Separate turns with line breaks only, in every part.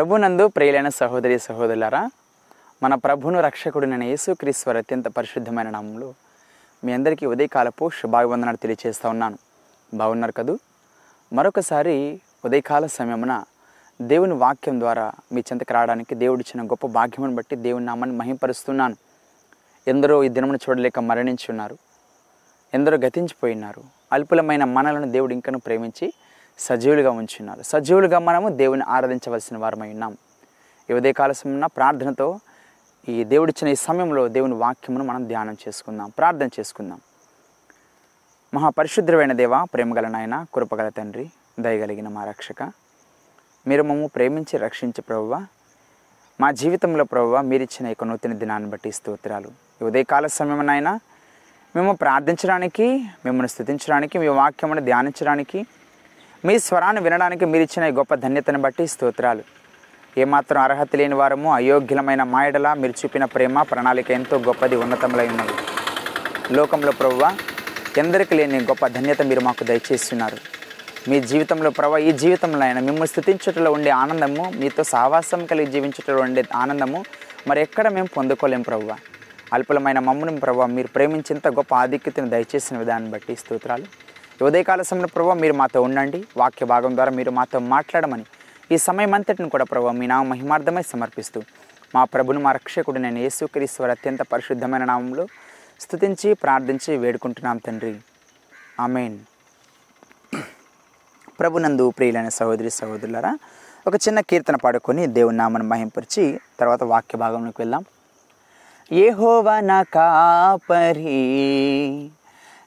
ప్రభునందు ప్రియులైన సహోదరి సహోదరులారా మన ప్రభును రక్షకుడినైన యేసుక్రీశ్వర అత్యంత పరిశుద్ధమైన నామంలో మీ అందరికీ ఉదయకాలపు శుభాభివందనాలు తెలియజేస్తూ ఉన్నాను. బాగున్నారు కదూ? మరొకసారి ఉదయకాల సమయమున దేవుని వాక్యం ద్వారా మీ చెంతకు రావడానికి దేవుడిచ్చిన గొప్ప భాగ్యమును బట్టి దేవుని నామాన్ని మహింపరుస్తున్నాను. ఎందరో ఈ దినమును చూడలేక మరణించి ఉన్నారు. ఎందరో గతించిపోయినారు. అల్పులమైన మనలను దేవుడు ఇంకను ప్రేమించి సజీవులుగా ఉంచున్నారు సజీవులుగా మనము దేవుని ఆరాధించవలసిన వారమై ఉన్నాం. ఈ ఉదయకాల సమయమున ప్రార్థనతో ఈ దేవుడిచ్చిన ఈ సమయంలో దేవుని వాక్యమును మనం ధ్యానం చేసుకుందాం ప్రార్థన చేసుకుందాం. మహాపరిశుద్ధమైన దేవ ప్రేమగల నాయన కృపగల తండ్రి దయగలిగిన మా రక్షక మీరు మమ్ము ప్రేమించి రక్షించే ప్రభువ మా జీవితంలో ప్రభువ మీరిచ్చిన ఈ యొక్క నూతన దినాన్ని బట్టి స్తోత్రాలు. ఈ ఉదయకాల సమయమునైనా మేము ప్రార్థించడానికి మిమ్మల్ని స్థుతించడానికి మీ వాక్యమును ధ్యానించడానికి మీ స్వరాన్ని వినడానికి మీరు ఇచ్చిన ఈ గొప్ప ధన్యతను బట్టి స్తోత్రాలు. ఏమాత్రం అర్హత లేని వారము అయోగ్యులమైన మాయడల మీరు చూపిన ప్రేమ ప్రణాళిక ఎంతో గొప్పది ఉన్నతములై ఉన్నది. లోకంలో ప్రభువ ఎందరికి లేని గొప్ప ధన్యత మీరు మాకు దయచేస్తున్నారు. మీ జీవితంలో ప్రభు ఈ జీవితంలో అయినా మిమ్మల్ని స్థుతించుటలో ఉండే ఆనందము మీతో సహవాసం కలిగి జీవించుటలో ఉండే ఆనందము మరి ఎక్కడ మేము పొందుకోలేం ప్రభువ అల్పులమైన మమ్మల్ని ప్రభావ మీరు ప్రేమించేంత గొప్ప ఆధిక్యతను దయచేసిన విధానం బట్టి స్తోత్రాలు. ఉదయకాల సమయంలో ప్రభావ మీరు మాతో ఉండండి. వాక్య భాగం ద్వారా మీరు మాతో మాట్లాడమని ఈ సమయం అంతటిని కూడా ప్రభావ మీ నామ మహిమార్థమై సమర్పిస్తూ మా ప్రభును మా రక్షకుడు నేను యేసుక్రీశ్వర అత్యంత పరిశుద్ధమైన నామంలో స్థుతించి ప్రార్థించి వేడుకుంటున్నాం తండ్రి. ఆమెన్. ప్రభునందు ప్రియులైన సహోదరి సహోదరులరా ఒక చిన్న కీర్తన పాడుకొని దేవుని నామను మహింపరిచి తర్వాత వాక్య భాగంలోకి వెళ్దాం. ఏహోవా నా కాపరి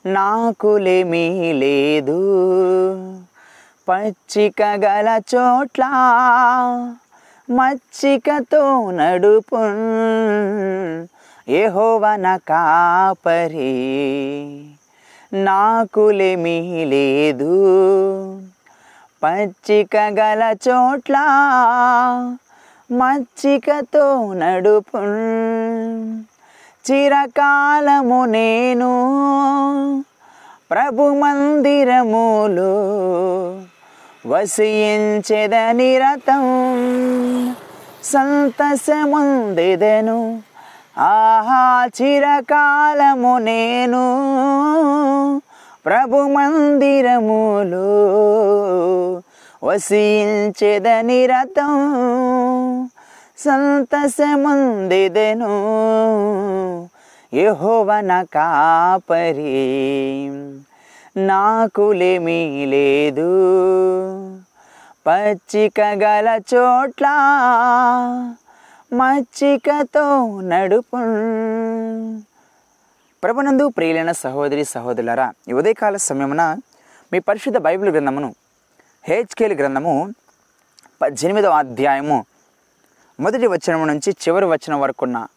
నాకులేమీ లేదు. పచ్చిక గల చోట్ల మచ్చికతో నడుపు ఏహోవన కాపరి. నాకులేమీ లేదు. పచ్చిక గల చోట్ల మచ్చికతో నడుపు చిరకాలము నేను ప్రభు మందిరములు వసించెద నిరతం. సంతసముందెదను ఆహా చిరకాలము నేను ప్రభు మందిరములో వసించెద నిరతం సంతసముందెదను యెహోవన కాపరి నాకులేమీ లేదు పచ్చిక గల చోట్ల మచ్చికతో నడుపు ప్రభునందు ప్రియులైన సహోదరి సహోదరులరా ఈ ఉదయకాల సమయమున మీ పరిశుద్ధ బైబిల్ గ్రంథమును హేచ్కేల్ గ్రంథము పద్దెనిమిదవ అధ్యాయము మొదటి వచనం నుంచి చివరి వచనం వరకు ఉన్న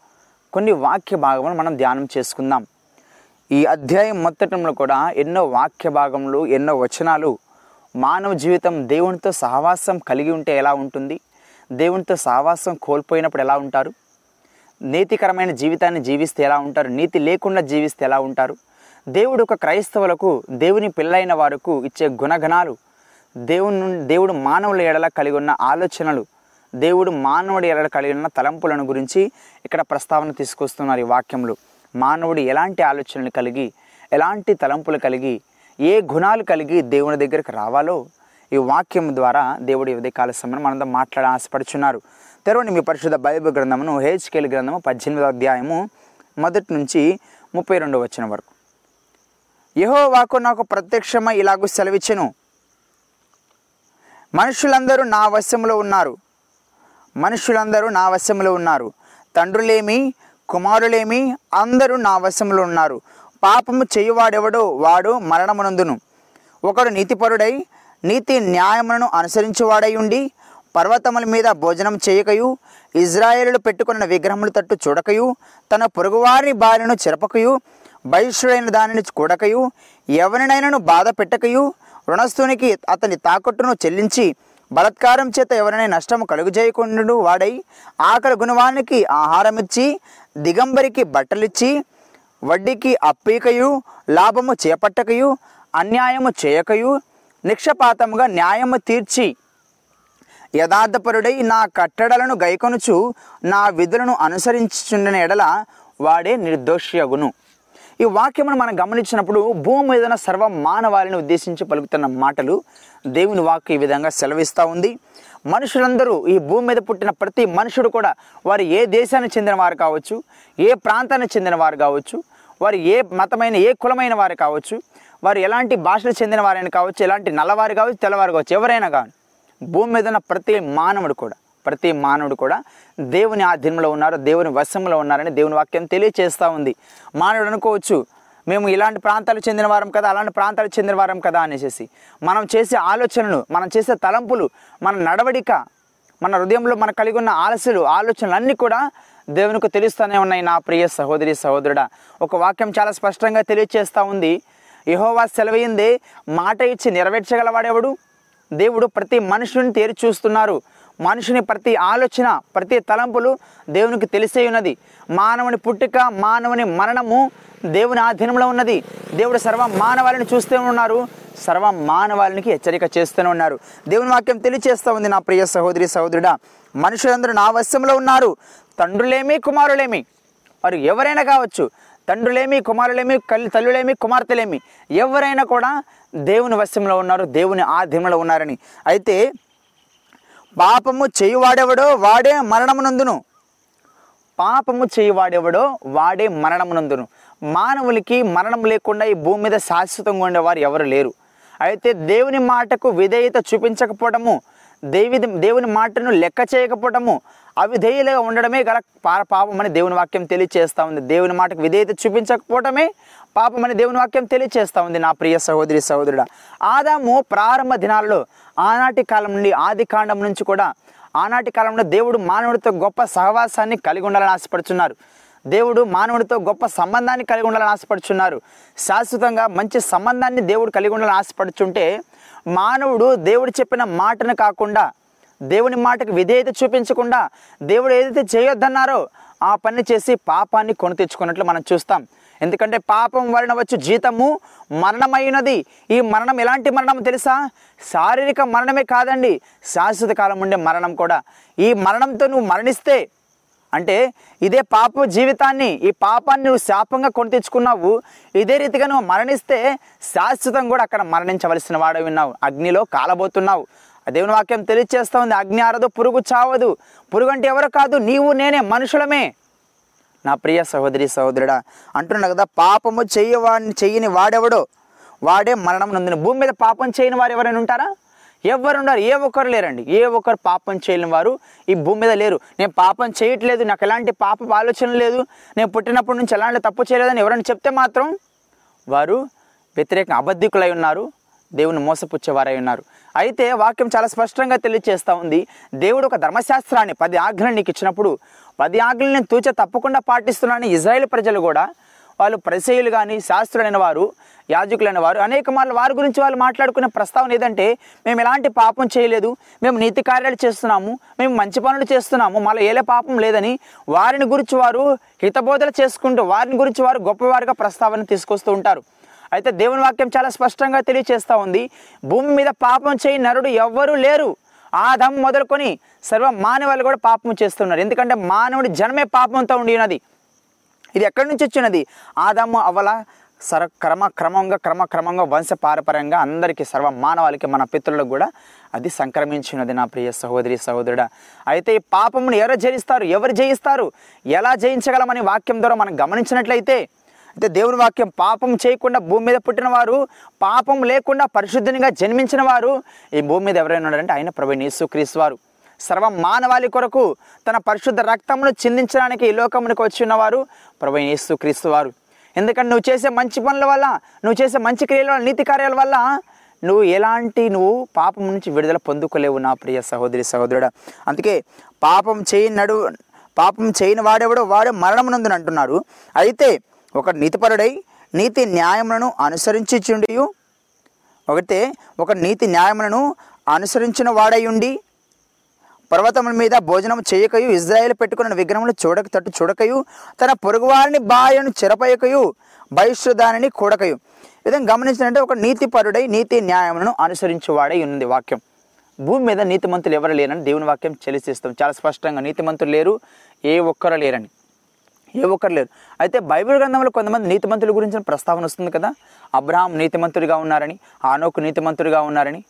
కొన్ని వాక్య భాగములు మనం ధ్యానం చేసుకుందాం. ఈ అధ్యాయం మొత్తటంలో కూడా ఎన్నో వాక్య భాగములు ఎన్నో వచనాలు మానవ జీవితం దేవునితో సహవాసం కలిగి ఉంటే ఎలా ఉంటుంది? దేవునితో సహవాసం కోల్పోయినప్పుడు ఎలా ఉంటారు? నీతికరమైన జీవితాన్ని జీవిస్తే ఎలా ఉంటారు? నీతి లేకుండా జీవిస్తే ఎలా ఉంటారు? దేవుడు ఒక క్రైస్తవులకు దేవుని పిల్లైన వారికి ఇచ్చే గుణగణాలు దేవుని నుండి దేవుడు మానవుల ఎడల కలిగి ఉన్న ఆలోచనలు దేవుడు మానవుడి ఎలా కలిగి ఉన్న తలంపులను గురించి ఇక్కడ ప్రస్తావన తీసుకొస్తున్నారు ఈ వాక్యంలో. మానవుడు ఎలాంటి ఆలోచనలు కలిగి ఎలాంటి తలంపులు కలిగి ఏ గుణాలు కలిగి దేవుని దగ్గరికి రావాలో ఈ వాక్యం ద్వారా దేవుడి ఉదయ కాల సమయం మనతో మాట్లాడ ఆశపడుచున్నారు. తెరవని మీ పరిశుద్ధ బైబిల్ గ్రంథమును హేచ్కేల్ గ్రంథము పద్దెనిమిదో అధ్యాయము మొదటి నుంచి ముప్పై రెండు వచ్చిన వరకు. యహో వాకు నాకు ప్రత్యక్షమై ఇలాగూ సెలవిచ్చెను. మనుషులందరూ నా వశంలో ఉన్నారు. మనుషులందరూ నా వశంలో ఉన్నారు. తండ్రులేమి కుమారులేమి అందరూ నా వశంలో ఉన్నారు. పాపము చేయువాడెవడో వాడు మరణమునందును. ఒకడు నీతిపరుడై నీతి న్యాయములను అనుసరించువాడై ఉండి పర్వతముల మీద భోజనం చేయకయు ఇజ్రాయేలు పెట్టుకున్న విగ్రహముల తట్టు చూడకయు తన పొరుగువారి భార్యను చెరపకయు బహిష్యుడైన దానిని కూడకయు ఎవరినైనాను బాధ పెట్టకయు రుణస్థునికి అతని తాకట్టును చెల్లించి బలత్కారం చేత ఎవరైనా నష్టము కలుగజేయకుండా వాడై ఆకలి గుణవానికి ఆహారమిచ్చి దిగంబరికి బట్టలిచ్చి వడ్డీకి అప్పీకయు లాభము చేపట్టకయు అన్యాయము చేయకయు నిక్షపాతముగా న్యాయము తీర్చి యథార్థపరుడై నా కట్టడలను గైకొనుచు నా విధులను అనుసరించుచుండిన ఎడల వాడే నిర్దోష్యగును. ఈ వాక్యమును మనం గమనించినప్పుడు భూమి మీద సర్వ మానవాళిని ఉద్దేశించి పలుకుతున్న మాటలు దేవుని వాక్య ఈ విధంగా సెలవిస్తూ ఉంది. మనుషులందరూ ఈ భూమి మీద పుట్టిన ప్రతి మనుషుడు కూడా వారు ఏ దేశానికి చెందిన వారు కావచ్చు ఏ ప్రాంతానికి చెందిన వారు కావచ్చు వారు ఏ మతమైన ఏ కులమైన వారు కావచ్చు వారు ఎలాంటి భాషలకు చెందిన వారైనా కావచ్చు ఎలాంటి నల్లవారు కావచ్చు తెల్లవారు కావచ్చు ఎవరైనా కావచ్చు భూమి మీద ఉన్న ప్రతి మానవుడు కూడా ప్రతి మానవుడు కూడా దేవుని ఆధీనంలో ఉన్నారు దేవుని వశంలో ఉన్నారని దేవుని వాక్యం తెలియచేస్తూ ఉంది. మానవుడు అనుకోవచ్చు మేము ఇలాంటి ప్రాంతాలకు చెందిన వారం కదా అలాంటి ప్రాంతాలకు చెందిన వారం కదా అనేసి. మనం చేసే ఆలోచనలు మనం చేసే తలంపులు మన నడవడిక మన హృదయంలో మన కలిగి ఉన్న ఆలస్యలు ఆలోచనలు అన్నీ కూడా దేవునికి తెలుస్తూనే ఉన్నాయి నా ప్రియ సహోదరి సహోదరుడా. ఒక వాక్యం చాలా స్పష్టంగా తెలియచేస్తూ ఉంది. యహోవా సెలవైందే మాట ఇచ్చి నెరవేర్చగలవాడెవడు? దేవుడు ప్రతి మనుషుని తేరి చూస్తున్నారు. మనుషుని ప్రతి ఆలోచన ప్రతి తలంపులు దేవునికి తెలిసే ఉన్నది. మానవుని పుట్టుక మానవుని మరణము దేవుని ఆధీనంలో ఉన్నది. దేవుడు సర్వ మానవాళిని చూస్తూ ఉన్నారు. సర్వ మానవాళినికి హెచ్చరిక చేస్తూనే ఉన్నారు. దేవుని వాక్యం తెలియచేస్తూ ఉంది నా ప్రియ సహోదరి సహోదరుడా. మనుషులందరూ నా వశంలో ఉన్నారు. తండ్రులేమి కుమారులేమి? వారు ఎవరైనా కావచ్చు. తండ్రులేమి కుమారులేమి కల్ తల్లులేమి కుమార్తెలేమి? ఎవరైనా కూడా దేవుని వశంలో ఉన్నారు దేవుని ఆధీనంలో ఉన్నారని. అయితే పాపము చేయువాడెవడో వాడే మరణమునందును. పాపము చేయువాడెవడో వాడే మరణమునందును. మానవులకి మరణం లేకుండా ఈ భూమి మీద శాశ్వతంగా ఉండేవారు ఎవరు లేరు. అయితే దేవుని మాటకు విధేయత చూపించకపోవడము దేవి దేవుని మాటను లెక్క చేయకపోవడము అవిధేయులుగా ఉండడమే గల పాపం అని దేవుని వాక్యం తెలియచేస్తూ ఉంది. దేవుని మాటకు విధేయత చూపించకపోవడమే పాపమని దేవుని వాక్యం తెలియచేస్తూ ఉంది నా ప్రియ సహోదరి సహోదరుడా. ఆదాము ప్రారంభ దినాల్లో ఆనాటి కాలం నుండి ఆది కాండం నుంచి కూడా ఆనాటి కాలంలో దేవుడు మానవుడితో గొప్ప సహవాసాన్ని కలిగి ఉండాలని ఆశపడుచున్నారు. దేవుడు మానవుడితో గొప్ప సంబంధాన్ని కలిగి ఉండాలని ఆశపడుచున్నారు. శాశ్వతంగా మంచి సంబంధాన్ని దేవుడు కలిగి ఉండాలని ఆశపడుచుంటే మానవుడు దేవుడు చెప్పిన మాటను కాకుండా దేవుని మాటకు విధేయత చూపించకుండా దేవుడు ఏదైతే చేయొద్దన్నారో ఆ పని చేసి పాపాన్ని కొని తెచ్చుకున్నట్లు మనం చూస్తాం. ఎందుకంటే పాపం వలన వచ్చు జీతము మరణమైనది. ఈ మరణం ఎలాంటి మరణం తెలుసా? శారీరక మరణమే కాదండి. శాశ్వత కాలం ఉండే మరణం కూడా. ఈ మరణంతో నువ్వు మరణిస్తే అంటే ఇదే పాప జీవితాన్ని ఈ పాపాన్ని నువ్వు శాపంగా కొని తెచ్చుకున్నావు. ఇదే రీతిగా నువ్వు మరణిస్తే శాశ్వతం కూడా అక్కడ మరణించవలసిన వాడు విన్నావు అగ్నిలో కాలబోతున్నావు. దేవుని వాక్యం తెలియచేస్తా ఉంది. అగ్ని ఆరదు పురుగు చావదు. పురుగు అంటే ఎవరు కాదు? నీవు నేనే మనుషులమే. నా ప్రియ సహోదరి సహోదరుడా అంటున్నా కదా పాపము చెయ్యవాడిని చెయ్యని వాడెవడో? వాడే మరణం నందిన. భూమి మీద పాపం చేయని వారు ఎవరైనా ఉంటారా? ఎవరు ఏ ఒక్కరు లేరండి. ఏ ఒక్కరు పాపం చేయని వారు ఈ భూమి మీద లేరు. నేను పాపం చేయట్లేదు నాకు ఎలాంటి పాప ఆలోచన లేదు. నేను పుట్టినప్పటి నుంచి ఎలాంటి తప్పు చేయలేదని ఎవరైనా చెప్తే మాత్రం వారు వ్యతిరేక అబద్ధికులై ఉన్నారు. దేవుని మోసపుచ్చేవారై ఉన్నారు. అయితే వాక్యం చాలా స్పష్టంగా తెలియజేస్తూ ఉంది. దేవుడు ఒక ధర్మశాస్త్రాన్ని పది ఆజ్ఞలు నీకు ఇచ్చినప్పుడు పది ఆజ్ఞలు నేను తూచ తప్పకుండా పాటిస్తున్నానని ఇజ్రాయేల్ ప్రజలు కూడా వాళ్ళు ప్రసేయులు కానీ శాస్త్రులైన వారు యాజకులైన వారు అనేక మార్లు వారి గురించి వాళ్ళు మాట్లాడుకునే ప్రస్తావన ఏదంటే మేము ఎలాంటి పాపం చేయలేదు. మేము నీతి కార్యాలు చేస్తున్నాము. మేము మంచి పనులు చేస్తున్నాము. మళ్ళీ ఏలే పాపం లేదని వారిని గురించి వారు హితబోధలు చేసుకుంటూ వారిని గురించి వారు గొప్పవారుగా ప్రస్తావన తీసుకొస్తూ ఉంటారు. అయితే దేవుని వాక్యం చాలా స్పష్టంగా తెలియచేస్తూ ఉంది. భూమి మీద పాపం చేయి నరుడు ఎవ్వరూ లేరు. ఆదం మొదలుకొని సర్వ మానవాళ్ళు కూడా పాపం చేస్తున్నారు. ఎందుకంటే మానవుడి జన్మే పాపంతో ఉండి ఉన్నది. ఇది ఎక్కడి నుంచి వచ్చినది? ఆదాము అవల సర క్రమ క్రమంగా క్రమ క్రమంగా వంశ పారపర్యంగా అందరికీ సర్వ మానవాళికి మన పితృలకు కూడా అది సంక్రమించినది నా ప్రియ సహోదరి సహోదరుడా. అయితే ఈ పాపమును ఎవరు జయిస్తారు? ఎవరు జయిస్తారు? ఎలా జయించగలమని వాక్యం ద్వారా మనం గమనించినట్లయితే అయితే దేవుని వాక్యం పాపం చేయకుండా భూమి మీద పుట్టిన వారు పాపం లేకుండా పరిశుద్ధునిగా జన్మించిన వారు ఈ భూమి మీద ఎవరైనా ఉన్నారంటే ఆయన ప్రభు యేసుక్రీస్తు వారు. సర్వ మానవాళి కొరకు తన పరిశుద్ధ రక్తమును చిందించడానికి ఈ లోకమునికి వచ్చిన వారు ప్రభు యేసుక్రీస్తు వారు. ఎందుకంటే నువ్వు చేసే మంచి పనుల వల్ల నువ్వు చేసే మంచి క్రియల వల్ల నీతి కార్యాల వల్ల నువ్వు ఎలాంటి నువ్వు పాపం నుంచి విడుదల పొందుకోలేవు నా ప్రియ సహోదరి సహోదరుడు. అందుకే పాపం చేయని నడు పాపం చేయని వాడెవడో వాడు మరణమునందును అంటున్నారు. అయితే ఒక నీతిపరుడై నీతి న్యాయములను అనుసరించుచుండి ఒకటే ఒక నీతి న్యాయములను అనుసరించిన వాడై ఉండి పర్వతముల మీద భోజనం చేయకయు ఇజ్రాయేల్ పెట్టుకున్న విగ్రహములు చూడక తట్టు చూడకయు తన పొరుగువారిని బాయను చెరపయకయు బహిష్దానిని కూడకయు. విధంగా గమనించినట్టే ఒక నీతిపరుడై నీతి న్యాయములను అనుసరించేవాడై ఉన్నది వాక్యం. భూమి మీద నీతిమంతులు ఎవరు లేరని దేవుని వాక్యం చెలిసిస్తాం. చాలా స్పష్టంగా నీతిమంతులు లేరు ఏ ఒక్కరు లేరని. ఏ ఒక్కరు లేరు అయితే బైబిల్ గ్రంథంలో కొంతమంది నీతిమంతుల గురించిన ప్రస్తావన వస్తుంది కదా. అబ్రహాం నీతిమంతుడిగా ఉన్నారని ఆనోకు నీతిమంతుడిగా ఉన్నారని.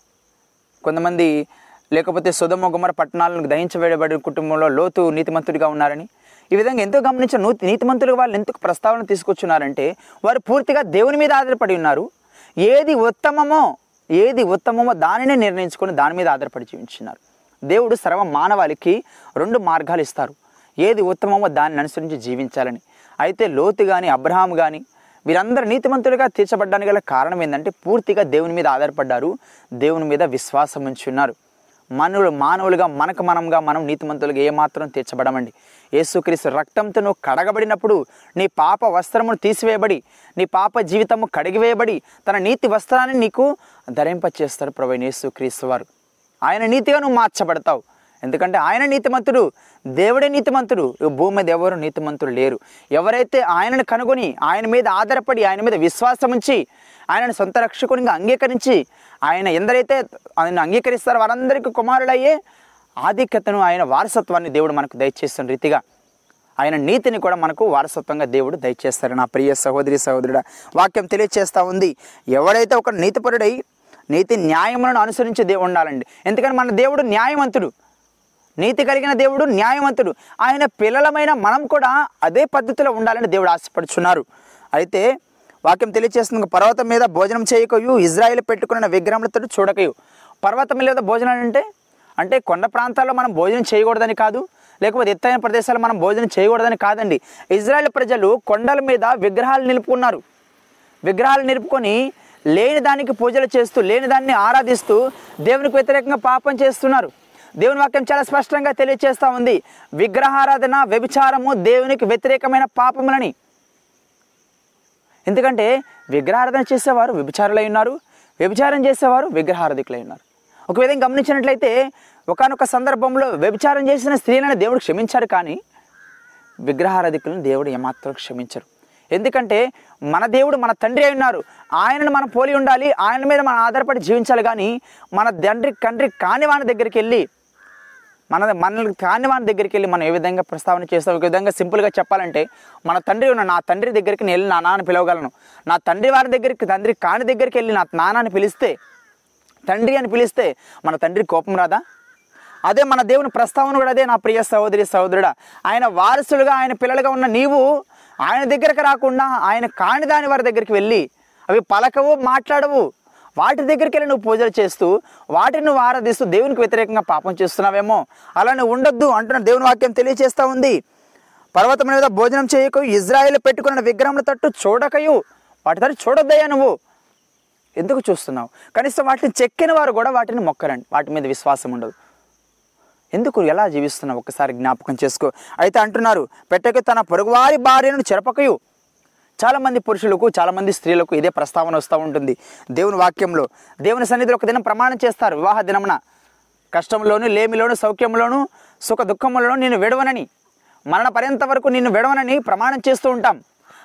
కొంతమంది లేకపోతే సుధమ గుమర పట్టణాలను దహించవేయబడిన కుటుంబంలో లోతు నీతిమంతుడిగా ఉన్నారని. ఈ విధంగా ఎంతో గమనించిన నూతి నీతిమంతులుగా వాళ్ళు ఎందుకు ప్రస్తావన తీసుకొచ్చున్నారంటే వారు పూర్తిగా దేవుని మీద ఆధారపడి ఉన్నారు. ఏది ఉత్తమమో ఏది ఉత్తమమో దానినే నిర్ణయించుకొని దాని మీద ఆధారపడి జీవించున్నారు. దేవుడు సర్వ మానవాళికి రెండు మార్గాలు ఇస్తారు. ఏది ఉత్తమమో దాన్ని అనుసరించి జీవించాలని. అయితే లోతు కానీ అబ్రహాం కానీ వీరందరూ నీతిమంతులుగా తీర్చబడ్డానికి గల కారణం ఏంటంటే పూర్తిగా దేవుని మీద ఆధారపడ్డారు. దేవుని మీద విశ్వాసం ఉంచున్నారు. మనులు మానవులుగా మనకు మనంగా మనం నీతిమంతులుగా ఏమాత్రం తీర్చబడమండి. యేసుక్రీస్తు రక్తంతో నువ్వు కడగబడినప్పుడు నీ పాప వస్త్రమును తీసివేయబడి నీ పాప జీవితము కడిగివేయబడి తన నీతి వస్త్రాన్ని నీకు ధరింపచేస్తారు ప్రవీణ్ యేసుక్రీస్తు వారు. ఆయన నీతిగా నువ్వు మార్చబడతావు. ఎందుకంటే ఆయన నీతిమంతుడు దేవుడే నీతిమంతుడు. భూమి మీద ఎవరు నీతిమంతులు లేరు. ఎవరైతే ఆయనను కనుగొని ఆయన మీద ఆధారపడి ఆయన మీద విశ్వాసం ఉంచి ఆయనను సొంత రక్షకునిగా అంగీకరించి ఆయన ఎందరైతే ఆయన అంగీకరిస్తారో వారందరికీ కుమారుడయ్యే ఆధిక్యతను ఆయన వారసత్వాన్ని దేవుడు మనకు దయచేస్తున్న రీతిగా ఆయన నీతిని కూడా మనకు వారసత్వంగా దేవుడు దయచేస్తారు నా ప్రియ సహోదరి సహోదరుడ వాక్యం తెలియచేస్తూ ఉంది. ఎవడైతే ఒక నీతిపరుడై నీతి న్యాయములను అనుసరించి దేవుడు ఉండాలండి. ఎందుకని మన దేవుడు న్యాయవంతుడు నీతి కలిగిన దేవుడు న్యాయవంతుడు. ఆయన పిల్లలమైన మనం కూడా అదే పద్ధతిలో ఉండాలని దేవుడు ఆశపడుచున్నారు. అయితే వాక్యం తెలియజేస్తుంది పర్వతం మీద భోజనం చేయకయు ఇజ్రాయిల్ పెట్టుకున్న విగ్రహములతో చూడకయు. పర్వతం మీద భోజనం అంటే? అంటే కొండ ప్రాంతాల్లో మనం భోజనం చేయకూడదని కాదు లేకపోతే ఎత్తైన ప్రదేశాల్లో మనం భోజనం చేయకూడదని కాదండి. ఇజ్రాయెల్ ప్రజలు కొండల మీద విగ్రహాలు నిలుపుకున్నారు. విగ్రహాలు నిలుపుకొని లేని దానికి పూజలు చేస్తూ లేని దాన్ని ఆరాధిస్తూ దేవునికి వ్యతిరేకంగా పాపం చేస్తున్నారు. దేవుని వాక్యం చాలా స్పష్టంగా తెలియజేస్తూ ఉంది. విగ్రహారాధన వ్యభిచారము దేవునికి వ్యతిరేకమైన పాపములని. ఎందుకంటే విగ్రహారాధన చేసేవారు వ్యభిచారులై ఉన్నారు వ్యభిచారం చేసేవారు విగ్రహారధికులై ఉన్నారు. ఒక విధంగా గమనించినట్లయితే ఒకనొక సందర్భంలో వ్యభిచారం చేసిన స్త్రీలను దేవుడు క్షమించారు కానీ విగ్రహారాధికులను దేవుడు ఏమాత్రం క్షమించరు. ఎందుకంటే మన దేవుడు మన తండ్రి అయి ఉన్నారు. ఆయనను మనం పోలి ఉండాలి ఆయన మీద మనం ఆధారపడి జీవించాలి కానీ మన తండ్రి తండ్రి కాని వాని దగ్గరికి వెళ్ళి మన మనల్ని కాని వాని దగ్గరికి వెళ్ళి మనం ఏ విధంగా ప్రస్తావన చేస్తాం ఒక విధంగా సింపుల్గా చెప్పాలంటే మన తండ్రి ఉన్న నా తండ్రి దగ్గరికి నేను వెళ్ళి నా నాన్న పిలవగలను. నా తండ్రి వారి దగ్గరికి తండ్రి కాని దగ్గరికి వెళ్ళి నా నాన్నని పిలిస్తే తండ్రి అని పిలిస్తే మన తండ్రి కోపం రాదా? అదే మన దేవుని ప్రస్తావన కూడా అదే నా ప్రియ సహోదరి సహోదరుడా. ఆయన వారసులుగా ఆయన పిల్లలుగా ఉన్న నీవు ఆయన దగ్గరకు రాకుండా ఆయన కాని దాని వారి దగ్గరికి వెళ్ళి అవి పలకవు మాట్లాడవు. వాటి దగ్గరికి వెళ్ళి నువ్వు పూజలు చేస్తూ వాటిని నువ్వు ఆరాధిస్తూ దేవునికి వ్యతిరేకంగా పాపం చేస్తున్నావేమో. అలా నువ్వు ఉండొద్దు అంటున్న దేవుని వాక్యం తెలియచేస్తూ ఉంది. పర్వతం మీద భోజనం చేయకు ఇజ్రాయేల్ పెట్టుకున్న విగ్రహముల తట్టు చూడకయు. వాటి తట్టు చూడొద్దయ్యా నువ్వు. ఎందుకు చూస్తున్నావు? కనీసం వాటిని చెక్కిన వారు కూడా వాటిని మొక్కరండి. వాటి మీద విశ్వాసం ఉండదు. ఎందుకు ఎలా జీవిస్తున్నావు? ఒక్కసారి జ్ఞాపకం చేసుకో. అయితే అంటున్నారు పెట్టక తన పొరుగువారి భార్యను చెరపకయు. చాలామంది పురుషులకు చాలామంది స్త్రీలకు ఇదే ప్రస్తావన వస్తూ ఉంటుంది. దేవుని వాక్యంలో దేవుని సన్నిధిలో ఒక దినం ప్రమాణం చేస్తారు వివాహ దినమున. కష్టంలోను లేమిలోను సౌఖ్యంలోను సుఖ దుఃఖంలోను నేను విడవనని. మరణ పర్యంత వరకు నిన్ను విడవనని ప్రమాణం చేస్తూ ఉంటాం.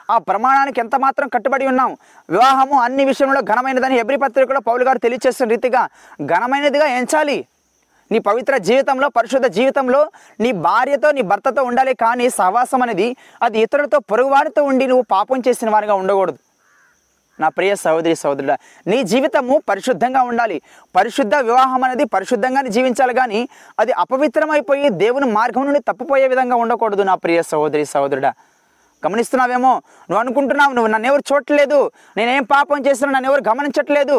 ఆ ప్రమాణానికి ఎంత మాత్రం కట్టుబడి ఉన్నాం? వివాహము అన్ని విషయంలో ఘనమైనదని ఎబ్రి పత్రికలో పౌలు గారు తెలియచేస్తున్న రీతిగా ఘనమైనదిగా ఎంచాలి. నీ పవిత్ర జీవితంలో పరిశుద్ధ జీవితంలో నీ భార్యతో నీ భర్తతో ఉండాలి. కానీ సహవాసం అనేది అది ఇతరులతో పొరుగువారితో ఉండి నువ్వు పాపం చేసిన వారిగా ఉండకూడదు. నా ప్రియ సహోదరి సహోదరుడా నీ జీవితము పరిశుద్ధంగా ఉండాలి. పరిశుద్ధ వివాహం అనేది పరిశుద్ధంగానే జీవించాలి. కానీ అది అపవిత్రమైపోయి దేవుని మార్గం నుండి తప్పిపోయే విధంగా ఉండకూడదు నా ప్రియ సహోదరి సహోదరుడా. గమనిస్తున్నావేమో? నువ్వు అనుకుంటున్నావు నువ్వు నన్ను ఎవరు చూడట్లేదు? నేనేం పాపం చేస్తున్నా నన్ను ఎవరు గమనించట్లేదు?